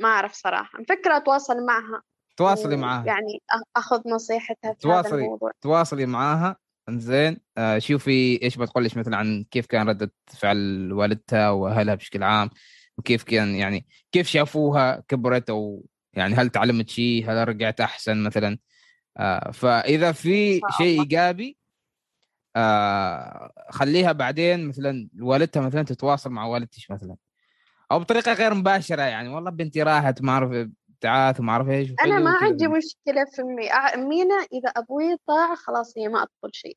ما أعرف صراحة. مفكرة أتواصل معها. تواصلي معاها. يعني أخذ نصيحتها في تواصلي. هذا الموضوع. تواصلي معاها. إنزين آه شوفي إيش بتقول لك مثلا عن كيف كان ردة فعل والدتها وأهلها بشكل عام وكيف كان يعني كيف شافوها كبرت أو يعني هل تعلمت شيء هل رجعت أحسن مثلا. آه فإذا في شيء إيجابي آه خليها بعدين مثلا والدتها مثلا تتواصل مع والدتك مثلا. أو بطريقة غير مباشرة يعني والله بنتي راحت ما أعرف ابتعاث وما أعرف إيش أنا ما عندي بنت. مشكلة في أمي أع- أمينة إذا أبوي طاع خلاص هي ما أطول شيء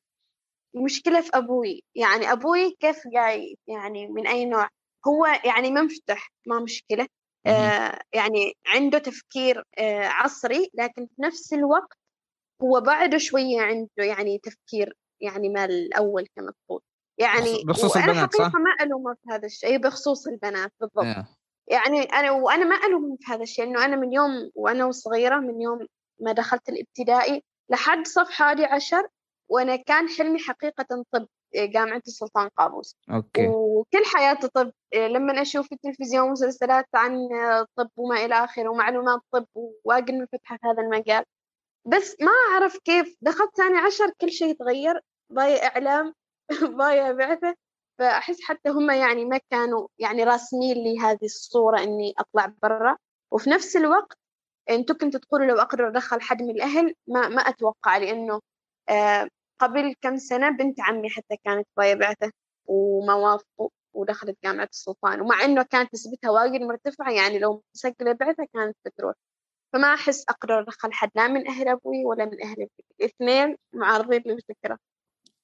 المشكلة في أبوي يعني أبوي كيف جاي يعني من أي نوع هو يعني مفتح ما مشكلة مهم. آه يعني عنده تفكير آه عصري لكن في نفس الوقت هو بعده شوية عنده يعني تفكير يعني ما الأول كما تقول يعني بخصوص البنات، صح؟ ما ألومه في هذا الشيء بخصوص البنات بالضبط آه. يعني أنا وأنا ما ألومهم في هذا الشيء إنه أنا من يوم وأنا وصغيرة من يوم ما دخلت الابتدائي لحد صف حادي عشر وأنا كان حلمي حقيقة طب إيه، جامعة السلطان قابوس. أوكي. وكل حياتي طب إيه، لما أشوف في التلفزيون مسلسلات عن طب وما إلى آخره ومعلومات طب وواجد منفتحة في هذا المجال. بس ما أعرف كيف دخلت ثاني عشر كل شيء تغير ضايع إعلام ضايع بعثة. فأحس حتى هم يعني ما كانوا يعني راسمين لي هذه الصورة إني أطلع برا. وفي نفس الوقت أنتوا كنتوا تقولوا لو أقدر أدخل حد من الأهل ما ما أتوقع لأنه آه قبل كم سنة بنت عمي حتى كانت ضايع بعثة وما وافقوا ودخلت جامعة السلطان. ومع إنه كانت نسبتها واجد مرتفعة يعني لو مسجلة بعثة كانت بتروح. فما أحس أقدر أدخل حد لا من أهل أبوي ولا من أهل أبوي الاثنين معارضين للفكرة.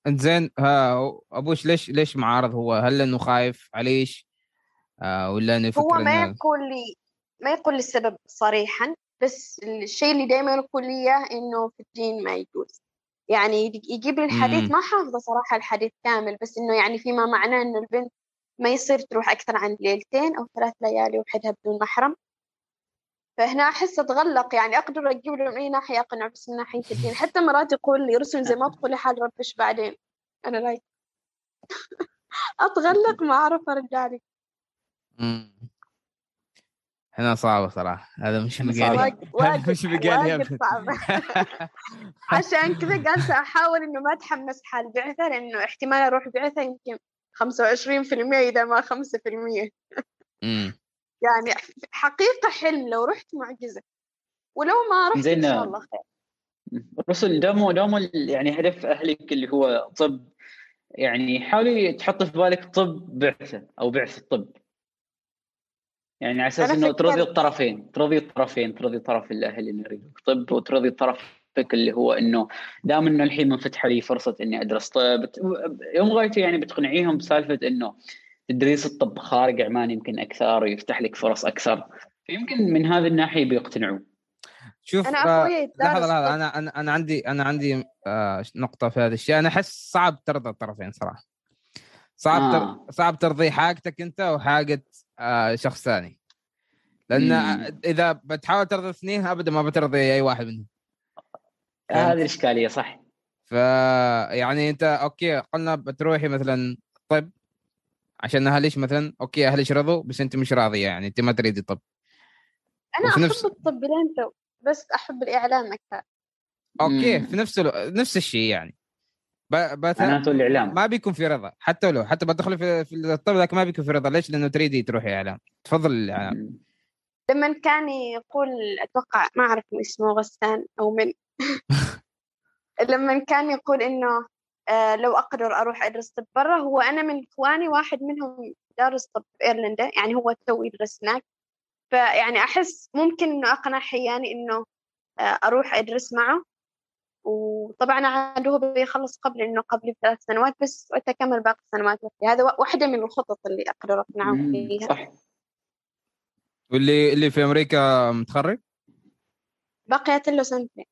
انت زين ها أبوش ليش ليش معارض هو؟ هل إنه خايف عليش؟ آه ولا إنه هو ما إنه يقول لي ما يقول لي السبب صريحا بس الشيء اللي دائما يقول لي إياه إنه في الدين ما يجوز. يعني يجيب لي الحديث. ما حافظة صراحة الحديث كامل بس إنه يعني فيما معناه إنه البنت ما يصير تروح أكثر عن ليلتين أو ثلاث ليالي وحدها بدون محرم. فهنا أحس أتغلق يعني أقدر أجيب له من أي ناحية أقنع بس من ناحية الدين. حتى مرات يقول لي رسل زي ما تقول لحال ربش بعدين. أنا لايك أتغلق ما أعرف أرجع لك. هنا صعبة صراحة. هذا مش مقالي هذا مش مقالي عشان كذا جالسة أحاول إنه ما أتحمس حال بعثة لأنه احتمال أروح بعثة يمكن 25% إذا ما 5% مم. يعني حقيقة حلم لو رحت معجزة ولو ما رحت. إن شاء الله خير رسل دامو دامو ال- يعني هدف أهلك اللي هو طب يعني حاولي تحط في بالك طب بعثة أو بعثه طب يعني على أساس إنه. ترضي الطرفين ترضي الطرفين ترضي طرف الاهل اللي يريدوك طب وترضي طرفك اللي هو إنه دام إنه الحين منفتحه لي فرصة إني أدرس طب يوم غايته يعني بتقنعيهم بسالفة إنه تدريس الطب خارج عمان يمكن أكثر ويفتح لك فرص أكثر فيمكن من هذه الناحية بيقتنعوا شوف أنا آه، لحظة طب. أنا أنا أنا عندي أنا عندي آه نقطة في هذا الشيء أنا أحس صعب ترضى الطرفين صراحة صعب آه. تر... صعب ترضي حاجتك أنت وحاجة آه شخص ثاني لأن مم. إذا بتحاول ترضي اثنين أبدا ما بترضي أي واحد منهم؟ هذه الاشكاليه صح ف يعني أنت أوكي قلنا بتروحي مثلا طب عشان اهلش مثلا okay اهلش رضوا بس أنت مش راضية يعني أنت ما تريدي طب. أنا وفي أحب نفس- الطب لين تو بس أحب الإعلام أكثر. okay مم. في نفس ألو... نفس الشيء يعني. ب... بت... معناته الاعلام ما بيكون في رضا. حتى لو حتى بتدخلي في, في الطب لكن ما بيكون في رضا. ليش؟ لأنه تريدي تروحي إعلام. تفضل الإعلام. لما كان يقول أتوقع ما أعرف من اسمه غسان أو من. لما كان يقول إنه آه لو أقدر أروح أدرس طب برا هو أنا من إخواني واحد منهم دارس طب في إيرلندا يعني هو تو يدرس هناك. فيعني أحس ممكن إنه أقنع حياني إنه آه أروح أدرس معه. وطبعا عاد هو بيخلص قبل إنه قبل بثلاث سنوات بس وأتكمل باقي السنوات. هذا واحدة من الخطط اللي أقدر أقنعه. فيها. صح. واللي اللي في أمريكا متخرج؟ بقيت له سنتين.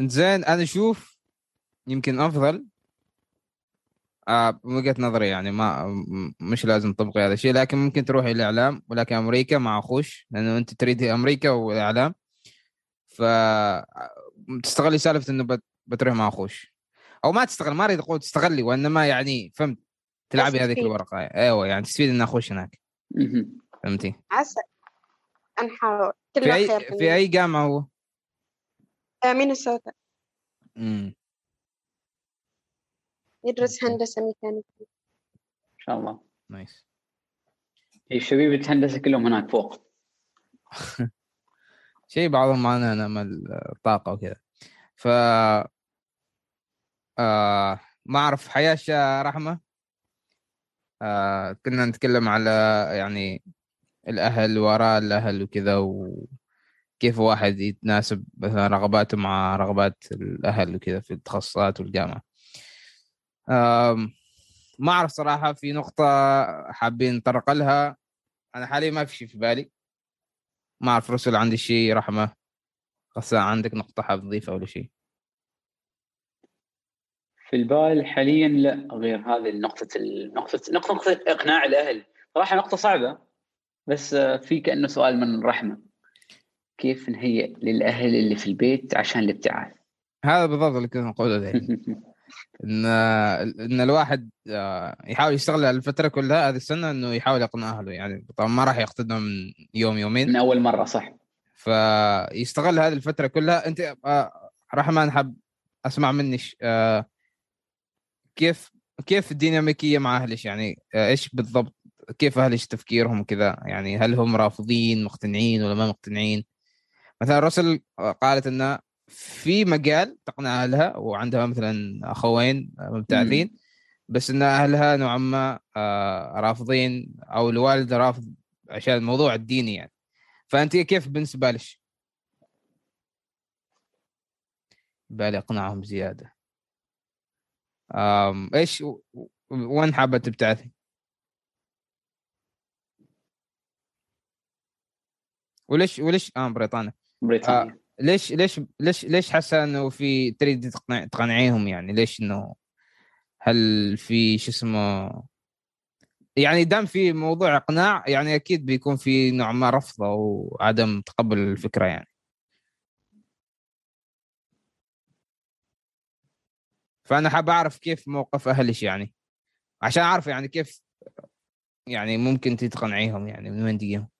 زين أنا أشوف يمكن أفضل آه من وجهة نظري يعني ما مش لازم تطبقي هذا الشيء لكن ممكن تروحي الإعلام ولكن أمريكا مع خوش لأنه أنت تريدي أمريكا والإعلام. ف تستغلي سالفة إنه بتروح مع خوش. أو ما تستغل ما أريد أقول تستغلي وإنما يعني فهمت تلعبي هذيك الورقة. أيوه يعني تستفيد اني اخش هناك. فهمتي؟ عسل نحاول في أي في أي جامعة هو؟ مينيسوتا. امم يدرس هندسة ميكانيكية. إن شاء الله. nice. اي شبيبة هندسة كلهم هناك فوق. شيء بعضهم معنا نعمل طاقة وكذا. ف آه ما أعرف حياة رحمة؟ آه كنا نتكلم على يعني الأهل وراء الأهل وكذا وكيف واحد يتناسب مثلا رغباته مع رغبات الأهل وكذا في التخصصات والجامعة. ما أعرف صراحة في نقطة حابين نطرق لها. أنا حاليا ما في شيء في بالي. ما أعرف رسل عندي شيء رحمة؟ خاصة عندك نقطة حاب تضيفها ولا شيء؟ في البال حاليا لا غير هذه النقطة نقطة نقطة إقناع الأهل. صراحة نقطة صعبة بس في كأنه سؤال من رحمة. كيف نهيئ للأهل اللي في البيت عشان الابتعاث هذا بالضبط اللي كنا نقوله إن إن الواحد آه، يحاول يشتغل الفترة كلها هذه السنة إنه يحاول يقنع أهله. يعني طبعا ما راح يقتدهم من يوم يومين. من أول مرة صح. فيستغل هذه الفترة كلها. أنت آه، رحمن حاب أسمع منك آه، كيف كيف الديناميكية مع أهلك؟ يعني إيش بالضبط كيف أهلك تفكيرهم كذا يعني هل هم رافضين مقتنعين ولا ما مقتنعين؟ مثلا رسل قالت انه في مجال تقنع أهلها وعندها مثلا أخوين مبتعثين بس إن أهلها نوعا ما آه، رافضين أو الوالد رافض عشان الموضوع الديني يعني. فأنت كيف بالنسبة لك؟ بالي أقنعهم زيادة. أم إيش وين حابة تبتعثي؟ وليش وليش؟ آه بريطانيا. بريطانيا آه ليش ليش ليش ليش حاسه انه في تريد تقنع تقنعيهم يعني؟ ليش انه هل في شو اسمه يعني دام في موضوع اقناع يعني أكيد بيكون في نوع ما رفض أو عدم تقبل الفكرة يعني. فأنا حاب أعرف كيف موقف اهلش يعني؟ عشان أعرف يعني كيف يعني ممكن تقنعيهم يعني من وين تجيهم؟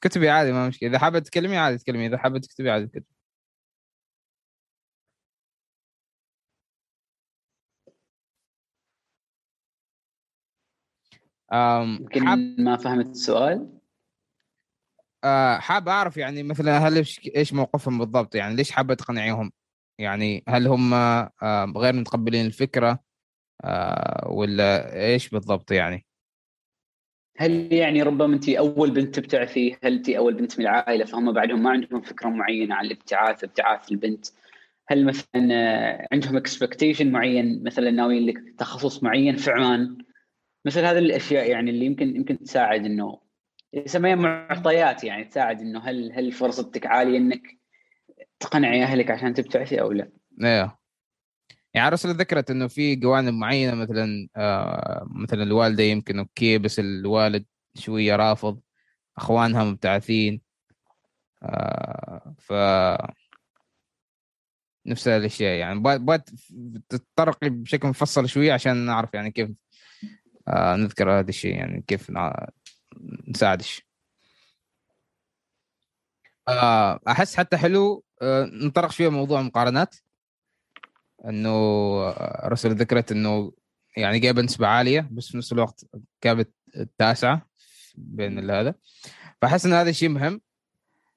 كتبي عادي ما مشكلة. إذا حابة تتكلمي عادي تكلمي إذا حابة تكتبي عادي تكتبي. يمكن حاب... ما فهمت السؤال؟ آه حاب أعرف يعني مثلا هل إيش موقفهم بالضبط؟ يعني ليش حابة تقنعيهم؟ يعني هل هم آه غير متقبلين الفكرة؟ آه ولا إيش بالضبط يعني؟ هل يعني ربما انت أول بنت تبتعثي؟ هل انت أول بنت من العائلة؟ فهم بعدهم ما عندهم فكرة معينة عن الابتعاث ابتعاث البنت. هل مثلا عندهم اكسبكتيشن معين؟ مثلا ناويين لك تخصص معين في عمان مثل هذه الأشياء يعني اللي يمكن يمكن تساعد إنه يسميها معطيات يعني تساعد إنه هل هل فرصتك عالية إنك تقنعي أهلك عشان تبتعثي أو لا؟ أيوه يعني الرسالة ذكرت إنه في جوانب معينة مثلا آه مثلا الوالدة يمكن أوكي بس الوالد شوية رافض أخوانها مبتعثين آه ف نفس الأشياء يعني. بغيت تتطرقي بشكل مفصل شوية عشان نعرف يعني كيف آه نذكر هذا الشيء يعني كيف نساعدش آه أحس حتى حلو آه نطرق شوية موضوع المقارنات. إنه رسل ذكرت إنه يعني جايبة نسبة عالية بس في نفس الوقت جابت التاسعة بين هذا. فاحس إن هذا الشيء مهم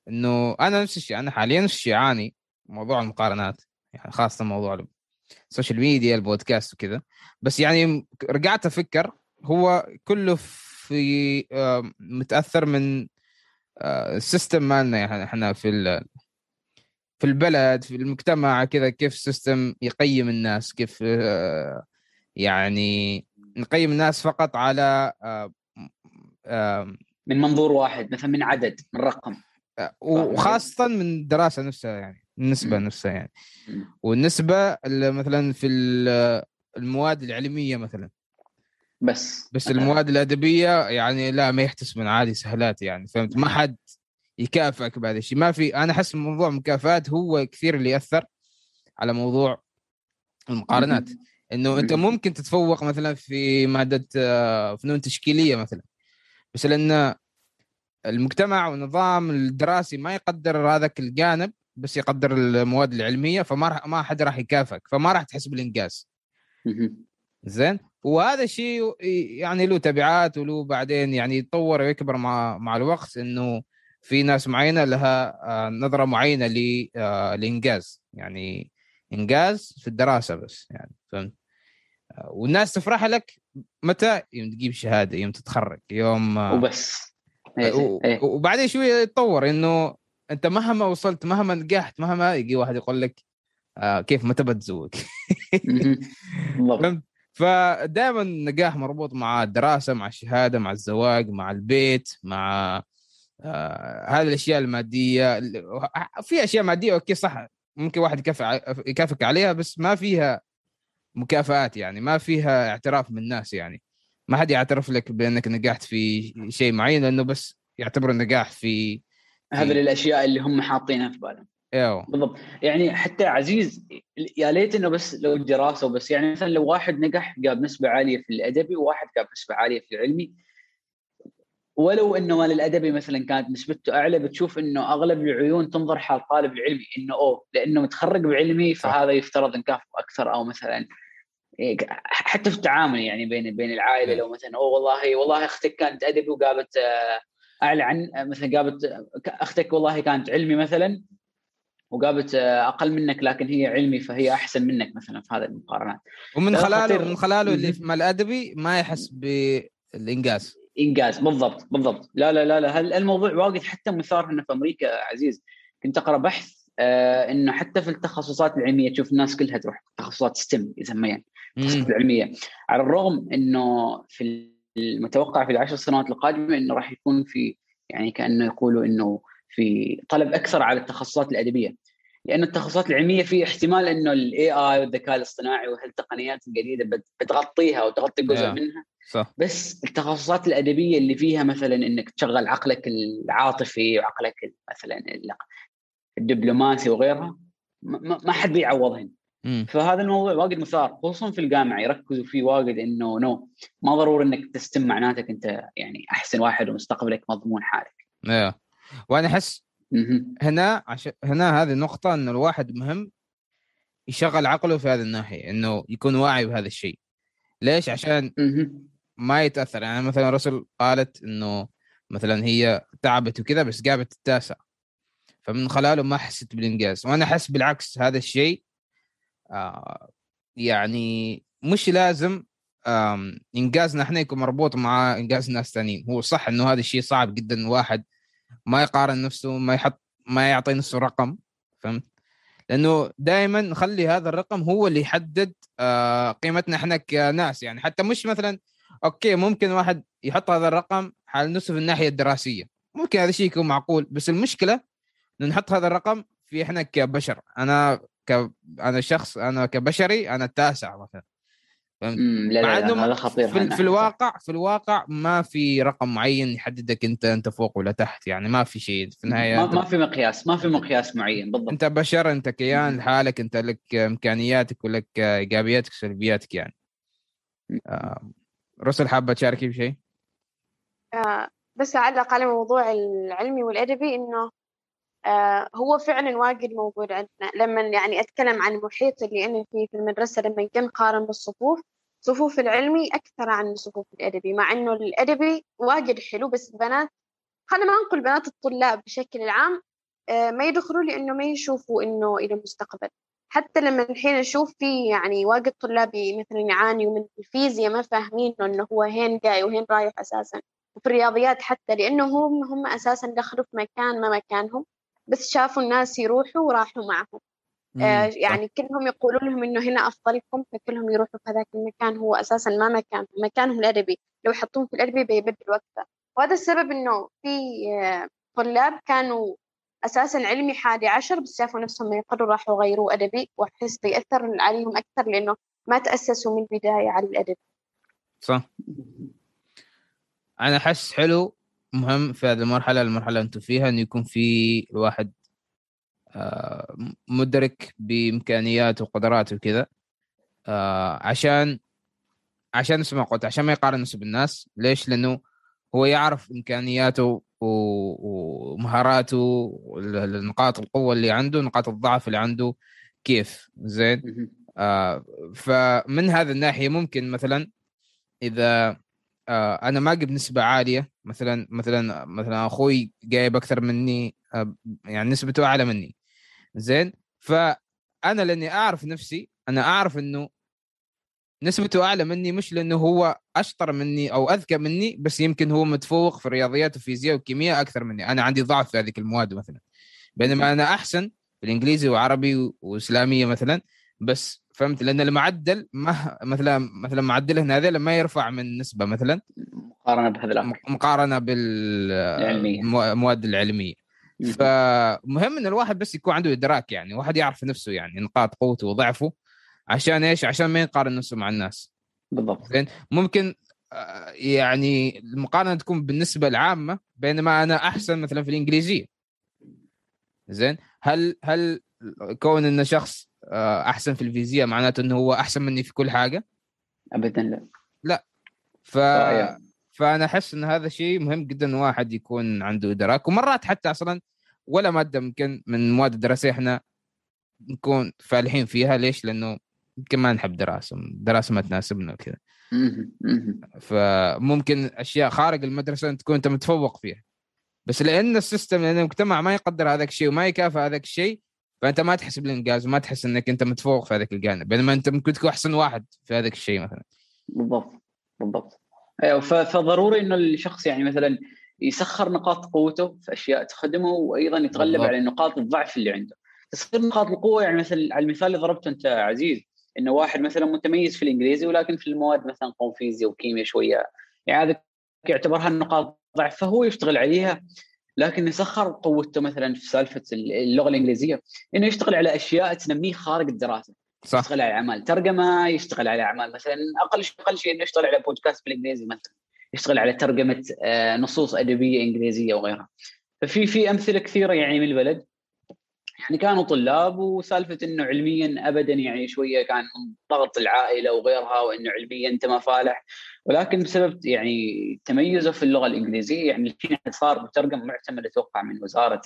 إنه أنا نفس الشيء أنا حاليا نفس الشيء اعاني موضوع المقارنات يعني خاصة موضوع ال social media ال podcast وكذا. بس يعني رجعت أفكر هو كله في متأثر من ال system مالنا يعني إحنا في في البلد في المجتمع كذا كيف system يقيم الناس كيف آه، يعني نقيم الناس فقط على من منظور واحد مثلا من عدد من رقم. وخاصة من الدراسة نفسها يعني النسبة نفسها يعني. والنسبة مثلا في المواد العلمية مثلا. بس بس المواد الأدبية يعني لا ما يحتسب من عادي سهلات يعني فهمت؟ ما حد يكافئك بهذا الشيء ما في أنا أحس موضوع المكافآت هو كثير اللي يأثر على موضوع المقارنات. إنه أنت ممكن تتفوق مثلا في مادة آه، فنون تشكيلية مثلا. بس لأن المجتمع والنظام الدراسي ما يقدر هذاك الجانب بس يقدر المواد العلمية فما راح ما حد راح يكافئك فما راح تحس بالإنجاز. زين؟ وهذا الشيء يعني له تبعات وله بعدين يعني يتطور ويكبر مع مع الوقت إنه في ناس معينة لها آه، نظرة معينة للانجاز آه، يعني إنجاز في الدراسة بس يعني فهمت؟ آه، والناس تفرح لك متى؟ يوم تجيب شهادة يوم تتخرج يوم وبس. إيه، إيه. وبعدين شوية يتطور إنه أنت مهما وصلت مهما نجحت مهما يجي واحد يقول لك كيف متى بتزوج؟ فهمت؟ فدائما النجاح مربوط مع الدراسة مع الشهادة مع الزواج مع البيت مع آه هذه الأشياء المادية في أشياء مادية أوكي صح. ممكن واحد يكافئ يكافئك عليها بس ما فيها مكافآت يعني ما فيها اعتراف من الناس يعني. ما حد يعترف لك بأنك نجحت في شيء معين لأنه بس يعتبر النجاح في, في... هذه الاشياء اللي هم حاطينها في بالهم. إيوه. بالضبط. يعني حتى عزيز يا ليت إنه بس لو الدراسة وبس يعني مثلا لو واحد نجح جاب نسبة عالية في الأدبي وواحد جاب نسبة عالية في العلمي ولو إنه مال الأدبي مثلا كانت نسبته أعلى بتشوف إنه أغلب العيون تنظر حال طالب العلمي إنه أوه لأنه متخرج بعلمي فهذا يفترض نكافئه أكثر أو مثلا إيه، حتى في التعامل يعني بين بين العائلة لو مثلا أوه والله والله أختك كانت أدبي وقابت آه، أعلى عن مثلا قابت أختك والله كانت علمي مثلا وقابت آه، أقل منك لكن هي علمي فهي أحسن منك مثلا في هذه المقارنات. ومن خلاله من خلاله اللي في الادبي ما يحس بالإنجاز. إنجاز. بالضبط بالضبط. لا لا لا لا. الموضوع واجد حتى مثار هنا في أمريكا عزيز. كنت أقرأ بحث آه إنه حتى في التخصصات العلمية تشوف الناس كلها تروح تخصصات STEM يسميها التخصصات العلميه على الرغم إنه في المتوقع في العشر سنوات القادمة إنه راح يكون في يعني كأنه يقولوا إنه في طلب أكثر على التخصصات الأدبية. لأنه التخصصات العلمية في احتمال إنه ال AI والذكاء الاصطناعي وهالتقنيات الجديدة بتغطيها وتغطي جزء yeah. منها. صح. بس التخصصات الأدبية اللي فيها مثلا إنك تشغل عقلك العاطفي وعقلك مثلا الدبلوماسي وغيرها ما حد بيعوضهن. فهذا الموضوع واجد مثار خصوصا في الجامعة يركزوا فيه واجد إنه نو ما ضروري إنك تستم معناتك أنت يعني أحسن واحد ومستقبلك مضمون حالك. إيه وأنا أحس هنا عشان هنا هذه النقطه إنه الواحد مهم يشغل عقله في هذه الناحية إنه يكون واعي بهذا الشيء. ليش؟ عشان ما يتأثر. يعني مثلا رسل قالت إنه مثلا هي تعبت وكذا بس جابت التاسع. فمن خلاله ما حست بالإنجاز. وأنا أحس بالعكس هذا الشيء آه يعني مش لازم إنجازنا إحنا يكون مربوط مع إنجاز ناس ثانيين هو صح إنه هذا الشيء صعب جدا واحد ما يقارن نفسه ما يحط ما يعطي نفسه رقم فهمت؟ لأنه دائما نخلي هذا الرقم هو اللي يحدد آه قيمتنا إحنا كناس يعني. حتى مش مثلا أوكي ممكن واحد يحط هذا الرقم على نفسه في الناحية الدراسية. ممكن هذا الشيء يكون معقول بس المشكلة إنه نحط هذا الرقم في إحنا كبشر. أنا ك أنا شخص أنا كبشري أنا التاسع مثلا. لا مع إنه هذا خطير في, في الواقع في الواقع ما في رقم معين يحددك انت انت فوق ولا تحت يعني ما في شيء. في النهاية ما, ما في مقياس ما في مقياس معين بالضبط. انت بشر انت كيان لحالك انت لك امكانياتك ولك ايجابياتك وسلبياتك يعني. آه رسل حابة تشاركي بشيء؟ آه بس اعلق على موضوع العلمي والأدبي إنه آه هو فعلا واجد موجود عندنا. لما يعني أتكلم عن المحيط اللي أنا فيه في المدرسة لما كنت نقارن بالصفوف صفوف العلمي أكثر عن صفوف الأدبي مع إنه الأدبي واجد حلو بس البنات خلينا ما نقول بنات الطلاب بشكل عام آه ما يدخلوا لأنه ما يشوفوا إنه إلى مستقبل. حتى لما الحين نشوف في يعني واجد طلابي مثلا يعانيوا من الفيزياء ما فاهمين إنه هو هين جاي وهين رايح أساسا. وفي الرياضيات حتى لأنه هم هم أساسا دخلوا في مكان ما مكانهم بس شافوا الناس يروحوا وراحوا معهم. آه يعني كلهم يقولوا لهم إنه هنا أفضلكم فكلهم يروحوا في هذاك المكان هو أساسا ما مكان مكانهم الأدبي. لو يحطوهم في الأدبي بيبدل وقته. وهذا السبب إنه في آه طلاب كانوا أساسا علمي حادي عشر بس شافوا نفسهم يقرروا راحوا غيروا أدبي واحس بيأثر عليهم أكثر لأنه ما تأسسوا من البداية على الادب صح. أنا أحس حلو مهم في هذه المرحلة المرحلة اللي أنتم فيها إنه يكون في الواحد مدرك بامكانياته وقدراته وكذا. آه، عشان عشان نفس ما قلت عشان ما يقارن نفسه بالناس. ليش؟ لأنه هو يعرف إمكانياته ومهاراته نقاط القوة اللي عنده نقاط الضعف اللي عنده كيف؟ زين؟ آه فمن هذا الناحية ممكن مثلا إذا آه أنا ما أجيب نسبة عالية مثلا مثلا مثلا أخوي جايب أكثر مني آه يعني نسبته أعلى مني. زين؟ فأنا لأني أعرف نفسي أنا أعرف إنه نسبته أعلى مني مش لأنه هو أشطر مني أو أذكى مني بس يمكن هو متفوق في الرياضيات وفيزياء وكيمياء أكثر مني. أنا عندي ضعف في هذيك المواد مثلا. بينما أنا أحسن في الإنجليزي وعربي وإسلامية مثلا بس فهمت؟ لأن المعدل ما مثلا مثلا معدله هذا ما يرفع من نسبة مثلا. مقارنة بهذا الأمر. مقارنة بالمواد العلمية. فمهم إن الواحد بس يكون عنده إدراك يعني واحد يعرف نفسه يعني نقاط قوته وضعفه عشان إيش؟ عشان ما يقارن نفسه مع الناس. بالضبط. زين؟ ممكن آه، يعني المقارنة تكون بالنسبة العامة بينما أنا أحسن مثلا في الإنجليزية. زين؟ هل هل كون إن شخص آه، أحسن في الفيزياء معناته إنه هو أحسن مني في كل حاجة؟ ابدا لا. لا. ف فأنا أحس إن هذا شيء مهم جدا واحد يكون عنده إدراك. ومرات حتى أصلا ولا مادة يمكن من المواد الدراسيه إحنا نكون فالحين فيها. ليش؟ لأنه يمكن ما نحب دراسة. دراسة ما تناسبنا وكذا. فممكن أشياء خارج المدرسة أنت تكون أنت متفوق فيها. بس لأن السيستم لأن المجتمع ما يقدر هذاك الشيء وما يكافئ هذاك الشيء فأنت ما تحس بالإنجاز وما تحس إنك أنت متفوق في هذاك الجانب. بينما أنت ممكن تكون أحسن واحد في هذاك الشيء مثلا. بالضبط بالضبط. أيوه فضروري إنه الشخص يعني مثلا يسخر نقاط قوته في أشياء تخدمه وأيضا يتغلب بالضبط. على نقاط الضعف اللي عنده تصير نقاط القوة يعني مثل على المثال اللي ضربته أنت عزيز إنه واحد مثلا متميز في الإنجليزي ولكن في المواد مثلا قوم فيزياء وكيمياء شوية يعني هذا يعتبرها نقاط ضعف فهو يشتغل عليها لكن يسخر قوته مثلا في سالفة اللغة الإنجليزية إنه يشتغل على أشياء تنميه خارج الدراسة صح. يشتغل على أعمال ترجمة يشتغل على أعمال مثلا أقل شيء أقل شيء إنه يشتغل على بودكاست بالإنجليزي مثلا. يشتغل على ترجمة آه، نصوص أدبية إنجليزية وغيرها. ففي في أمثلة كثيرة يعني من البلد. يعني كانوا طلاب وسالفة إنه علميا ابدا يعني شوية كان ضغط العائلة وغيرها وإنه علميا أنت ما فالح. ولكن بسبب يعني تميزه في اللغة الإنجليزية يعني الحين صار مترجم معتمد أتوقع من وزارة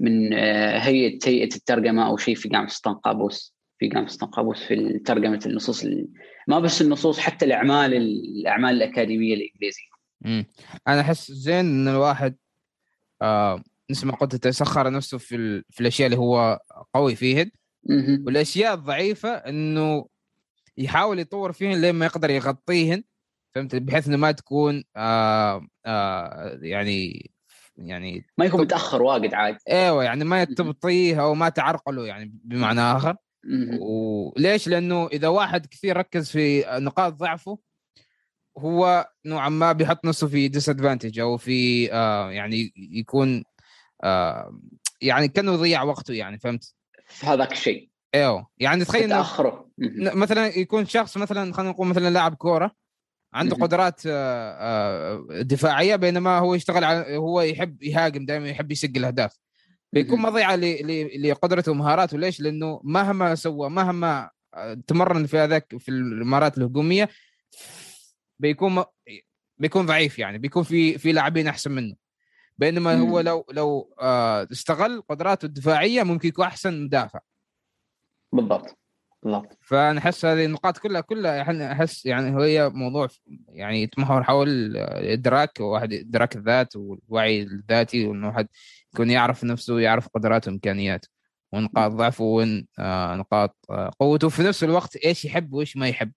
من آه، هيئة هيئة الترجمة أو شيء في جامعة سلطان قابوس. في جامعه سلطان قابوس في ترجمة النصوص ما بس النصوص حتى الأعمال الأعمال الأكاديمية الإنجليزية. امم أنا أحس زين إن الواحد آه ما قلت يتسخر نفسه في, في الأشياء اللي هو قوي فيهن. والأشياء الضعيفة إنه يحاول يطور فيهن لين ما يقدر يغطيهن فهمت؟ بحيث إنه ما تكون آه آه يعني يعني ما يكون متأخر واجد عاد. إيوه يعني ما تبطيه أو ما تعرقله يعني بمعنى آخر. وليش؟ لأنه إذا واحد كثير ركز في نقاط ضعفه هو نوعا ما بيحط نفسه في ديس أو في آه يعني يكون آه يعني كأنه يضيع وقته يعني فهمت؟ في هذاك الشيء. إيوه. يعني تخيل تاخره مثلا يكون شخص مثلا خلينا نقول مثلا لاعب كورة عنده قدرات آه، آه، دفاعية بينما هو يشتغل على هو يحب يهاجم دائما يحب يسجل أهداف. بيكون مضيعة لقدرته ومهاراته ليش؟ لأنه مهما سوى مهما آه، تمرن في هذاك في المهارات الهجومية بيكون بيكون ضعيف يعني بيكون في في لاعبين أحسن منه. بينما مم. هو لو لو آه استغل قدراته الدفاعية ممكن يكون أحسن مدافع. بالضبط. بالضبط. فانا احس هذه النقاط كلها كلها يعني احس يعني هي موضوع يعني يتمحور حول إدراك واحد إدراك الذات والوعي الذاتي وإنه واحد يكون يعرف نفسه ويعرف قدراته وإمكانياته. ونقاط ضعفه وين آه نقاط آه قوته وفي نفس الوقت إيش يحب وإيش ما يحب.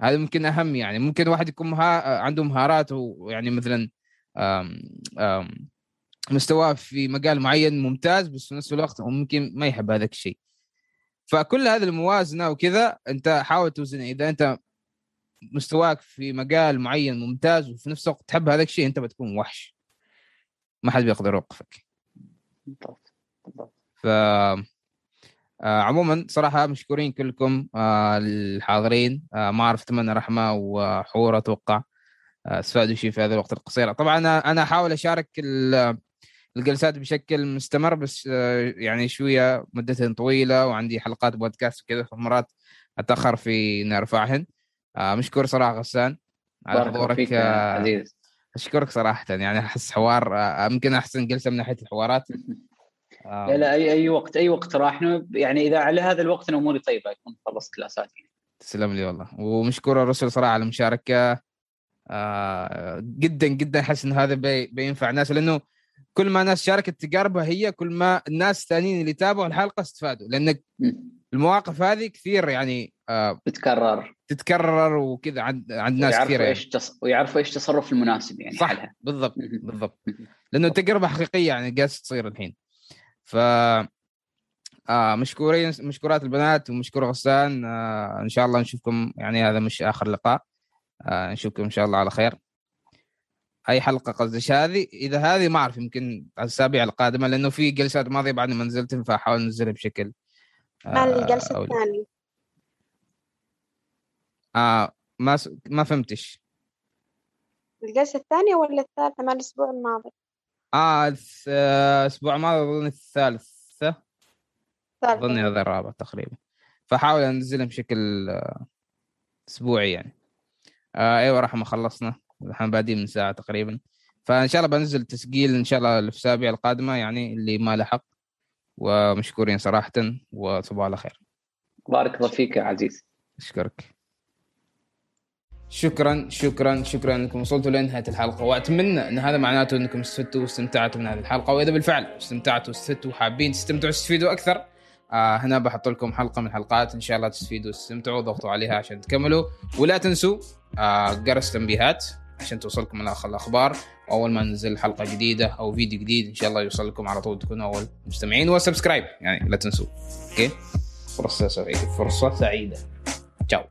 هذا ممكن أهم يعني. ممكن واحد يكون مها... عنده مهارات ويعني مثلا مستواه في مجال معين ممتاز بس في نفس الوقت ممكن ما يحب هذاك الشيء. فكل هذه الموازنة وكذا أنت حاول توزن إذا أنت مستواك في مجال معين ممتاز وفي نفس الوقت تحب هذاك الشيء أنت بتكون وحش. ما حد بيقدر يوقفك. ف آه عموما صراحة مشكورين كلكم آه الحاضرين. آه ما أعرف أتمنى رحمة وحور أتوقع. استفادوا شيء في هذا الوقت القصير. طبعا أنا أحاول أشارك الجلسات بشكل مستمر بس آه، يعني شوية مدتها طويلة وعندي حلقات بودكاست وكذا فمرات أتأخر في إني أرفعهن. آه، مشكور صراحة غسان على حضورك عزيز. أشكرك صراحة يعني أحس حوار يمكن أحسن جلسة من ناحية الحوارات. لا لا أي أي وقت أي وقت راح يعني إذا على هذا الوقت أنا أموري طيبة أكون خلصت كلاسات تسلم لي والله. ومشكور الرسل صراحة على المشاركة. آه جدا جدا أحس انه هذا بي بينفع الناس لأنه كل ما ناس شاركت تجاربها هي كل ما الناس الثانيين اللي تابعوا الحلقة استفادوا. لأن المواقف هذه كثير يعني آه تتكرر تتكرر وكذا عند عند ناس كثير يعني. إيش تص... ويعرفوا إيش التصرف المناسب يعني صح حلها. بالضبط بالضبط. لأنه تجربة حقيقية يعني جالسه تصير الحين. ف آه مشكورين مشكورات البنات ومشكور غسان آه إن شاء الله نشوفكم يعني هذا مش آخر لقاء. آه نشوفكم إن شاء الله على خير. أي حلقة قصدي. هذه؟ إذا هذه ما أعرف يمكن الأسابيع القادمة لأنه في جلسات ماضية بعد ما نزلت فاحاول أنزلها بشكل آه الجلسه الثانية آه ما س... ما فهمتش. الجلسة الثانية ولا الثالثة مع الأسبوع الماضي؟ آه الأسبوع الماضي أظن الثالثة. أظن هذا الرابع تقريبا. فحاول أنزلها بشكل آه، أسبوعي يعني. آه أيوه رحمة خلصنا. الحين بادين من ساعة تقريبا. فإن شاء الله بنزل تسجيل إن شاء الله الأسابيع القادمة يعني اللي ما لحق. ومشكورين صراحة وصباح الله خير بارك الله فيك يا عزيز. أشكرك. شكرا شكرا شكرا إنكم وصلتوا لنهاية الحلقة. وأتمنى إن هذا معناته إنكم استفدتوا واستمتعتوا من هذه الحلقة. وإذا بالفعل استمتعتوا واستفدتوا وحابين تستمتعوا وتستفيدوا أكثر آه هنا بحط لكم حلقة من الحلقات إن شاء الله تستفيدوا وتستمتعوا ضغطوا عليها عشان تكملوا. ولا تنسوا آه جرس تنبيهات. عشان توصلكم الأخبار. وأول ما ننزل حلقة جديدة أو فيديو جديد إن شاء الله يوصل لكم على طول تكونوا أول مستمعين وسبسكرايب. يعني لا تنسوا. أوكي؟ فرصة سعيدة. فرصة سعيدة. تشاو